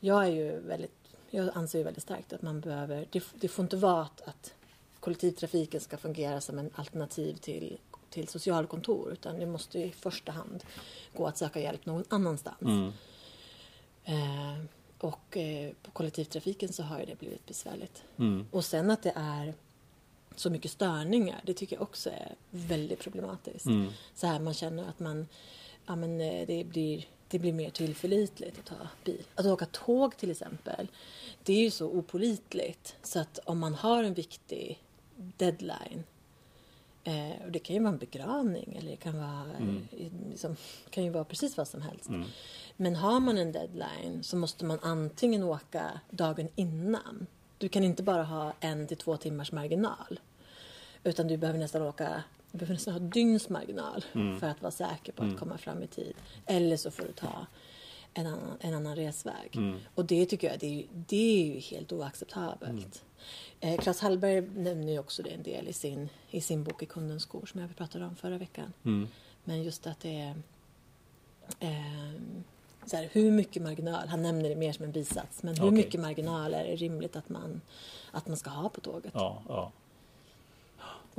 Jag är ju väldigt, jag anser ju väldigt starkt att man behöver, det, det får inte vara att, att kollektivtrafiken ska fungera som en alternativ till, till socialkontor utan det måste i första hand gå att söka hjälp någon annanstans. Mm. Eh, och eh, på kollektivtrafiken så har ju det blivit besvärligt. Mm. Och sen att det är så mycket störningar, det tycker jag också är väldigt problematiskt. Mm. Så här man känner att man, ja men eh, det blir, det blir mer tillförlitligt att ta bil. Att åka tåg till exempel, det är ju så opolitligt så att om man har en viktig deadline Eh, och det kan ju vara en begravning eller det kan vara, Mm. eh, liksom, kan ju vara precis vad som helst. Mm. Men har man en deadline så måste man antingen åka dagen innan. Du kan inte bara ha en till två timmars marginal. Utan du behöver nästan åka du behöver nästan ha dygns marginal Mm. för att vara säker på att Mm. komma fram i tid. Eller så får du ta en annan, en annan resväg. Mm. Och det tycker jag det är, ju- det är ju helt oacceptabelt. Eh, Claes Hallberg nämner ju också det en del i sin, i sin bok I kundens skor som jag pratade om förra veckan. Mm. Men just att det är eh, så här, hur mycket marginal, han nämner det mer som en bisats, men hur Okej. mycket marginal är det rimligt att man, att man ska ha på tåget? Ja, ja.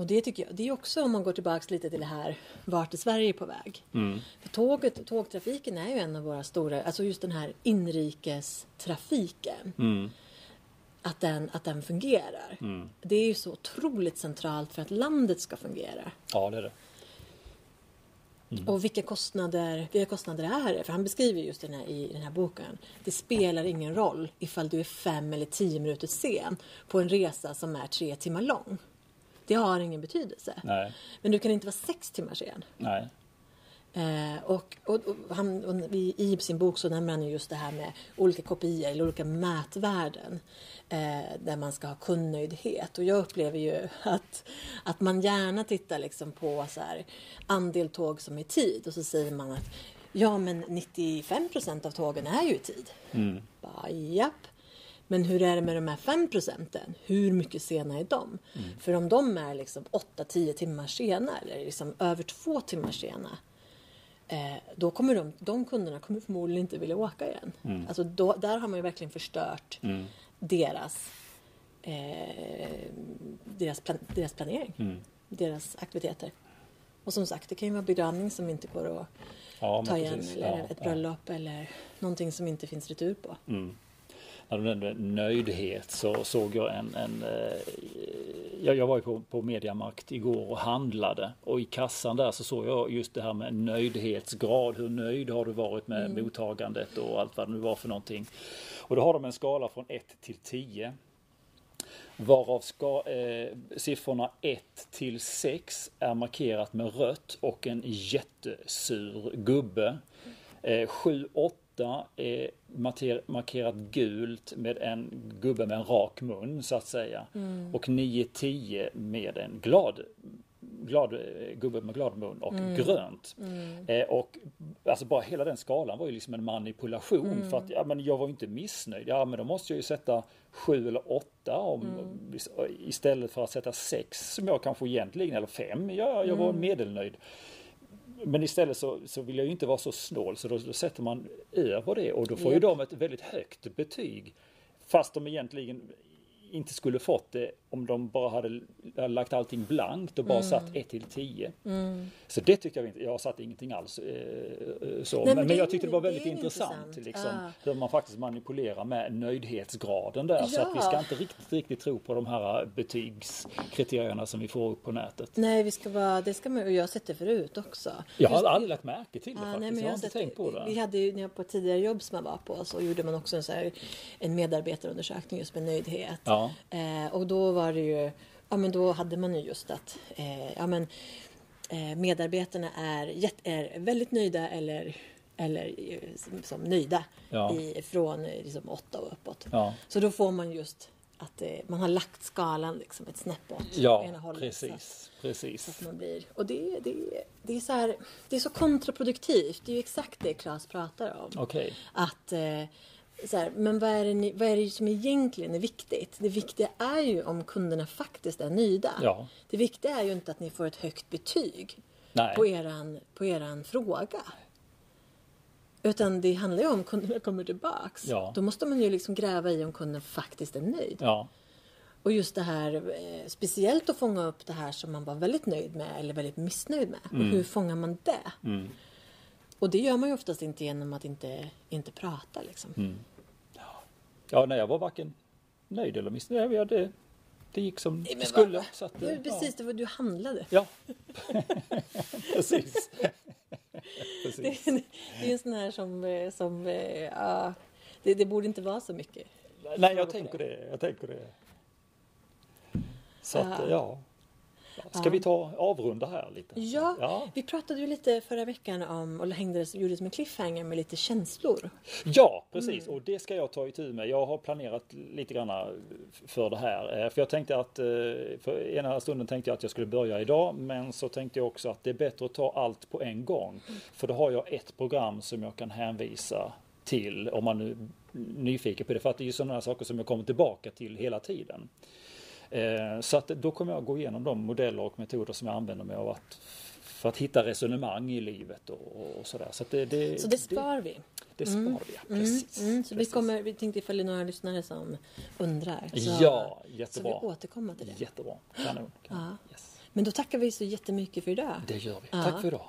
Och det tycker jag, det är också om man går tillbaks lite till det här, vart är Sverige på väg? Mm. För tåget, tågtrafiken är ju en av våra stora, alltså just den här inrikestrafiken, Mm. att den, att den fungerar. Mm. Det är ju så otroligt centralt för att landet ska fungera. Ja, det är det. Och vilka kostnader, vilka kostnader är det? För han beskriver just den här, i den här boken. Det spelar ingen roll ifall du är fem eller tio minuter sen på en resa som är tre timmar lång. Det har ingen betydelse. Nej, Men du kan inte vara sex timmar sen. nej. Eh, och, och, och, han, och i, sin bok så nämner han ju just det här med olika kopior eller olika mätvärden eh, där man ska ha kundnöjdhet. Och jag upplever ju att, att man gärna tittar liksom på så här, andel tåg som är tid och så säger man att ja men 95 procent av tågen är ju i tid. Mm. Bara, japp. Men hur är det med de här 5 procenten? Hur mycket sena är de? För om de är liksom 8-10 timmar sena eller liksom över två timmar sena eh, då kommer de, de kunderna kommer förmodligen inte vilja åka igen. Mm. Alltså då, där har man ju verkligen förstört Mm. deras eh, deras, plan, deras planering, Mm. deras aktiviteter. Och som sagt, det kan ju vara begravning som inte går att Ja, ta igen precis. eller Ja, ett ja. bröllop eller någonting som inte finns retur på. Mm. När du nämnde nöjdhet så såg jag en, en eh, jag, jag var ju på, på Mediamarkt igår och handlade och i kassan där så såg jag just det här med nöjdhetsgrad. Hur nöjd har du varit med mottagandet och allt vad det nu var för någonting. Och då har de en skala från 1 till 10. Varav ska, eh, siffrorna 1 till 6 är markerat med rött och en jättesur gubbe. Eh, 7, 8 är marker- markerat gult med en gubbe med en rak mun så att säga. Och 9, 10 med en glad glad, gubbe med glad mun och grönt. Eh, och alltså bara hela den skalan var ju liksom en manipulation för att ja, men jag var inte missnöjd. Ja men då måste jag ju sätta sju eller åtta om, istället för att sätta sex som jag kanske egentligen, eller fem. Ja, jag var medelnöjd. Men istället så, så vill jag ju inte vara så snål så då, då sätter man över det och då får ju Japp. de ett väldigt högt betyg. Fast de egentligen inte skulle fått det om de bara hade lagt allting blankt och bara Mm. satt 1 till 10. Så det tyckte jag inte, jag satte ingenting alls eh, eh, så. Nej, men, men det jag tyckte det var det väldigt intressant. intressant. Liksom, Ah. Hur man faktiskt manipulerar med nöjdhetsgraden där. Så att vi Ja. ska inte riktigt, riktigt tro på de här betygskriterierna som vi får upp på nätet. Nej, vi ska vara, det ska man, och jag har sett det förut också. Jag har Just- aldrig lagt märke till det Ja, faktiskt. nej, men jag har inte tänkt på det. Vi hade ju, när jag på tidigare jobb som jag var på så gjorde man också en, så här, en medarbetarundersökning just med nöjdhet. Ja. Eh, och då var det ju, ja men då hade man ju just att, eh, ja men eh, medarbetarna är, är väldigt nöjda eller eller eh, som, som nöjda Ja. i, från eh, liksom åtta och uppåt. Ja. Så då får man just att eh, man har lagt skalan liksom ett snäpp åt Ja, ena hållet. Så att- precis. precis. så att man blir, och det, det, det, är så här, det är så kontraproduktivt. Det är ju exakt det Claes pratar om. Okej. Att, eh, så här, men vad är, det ni, vad är det som egentligen är viktigt? Det viktiga är ju om kunderna faktiskt är nöjda. Ja. Det viktiga är ju inte att ni får ett högt betyg Nej. på eran, på eran fråga. Utan det handlar ju om kunderna kommer tillbaks. Ja. Då måste man ju liksom gräva i om kunden faktiskt är nöjd. Ja. Och just det här, eh, speciellt att fånga upp det här som man var väldigt nöjd med eller väldigt missnöjd med. Och hur fångar man det? Mm. Och det gör man ju oftast inte genom att inte, inte prata liksom. Mm. Ja, nej, jag var varken nöjd eller missnöjd. Ja, det, det gick som Nej, det skulle. Så att, Det var precis, det var du handlade. Ja. ja. precis. precis. Det, det är en sån här som, eh, som eh, ja, det, det borde inte vara så mycket. Nej, jag tänker det. Jag tänker det. Så att, Ja. Ska vi ta avrunda här lite? Ja, Ja, vi pratade ju lite förra veckan om, och hängde, gjorde som en cliffhanger med lite känslor. ja precis. Mm. Och det ska jag ta itu med. Jag har planerat lite grann för det här. Eh, För jag tänkte att, eh, för ena stunden tänkte jag att jag skulle börja idag. Men så tänkte jag också att det är bättre att ta allt på en gång. För då har jag ett program som jag kan hänvisa till om man nu nyfiken på det. För att det är ju sådana här saker som jag kommer tillbaka till hela tiden. Eh, Så att då kommer jag gå igenom de modeller och metoder som jag använder mig av att, för att hitta resonemang i livet och, och sådär. Så, att det, det, Så det spar vi. det spar vi, ja. precis. Mm, så vi, precis. kommer, vi tänkte ifall det är några lyssnare som undrar. Så, Ja, Så jättebra. vi återkommer till det. Jättebra, kanon. kanon. Ja. Yes. Men då tackar vi så jättemycket för idag. Det gör vi. Ja. Tack för idag.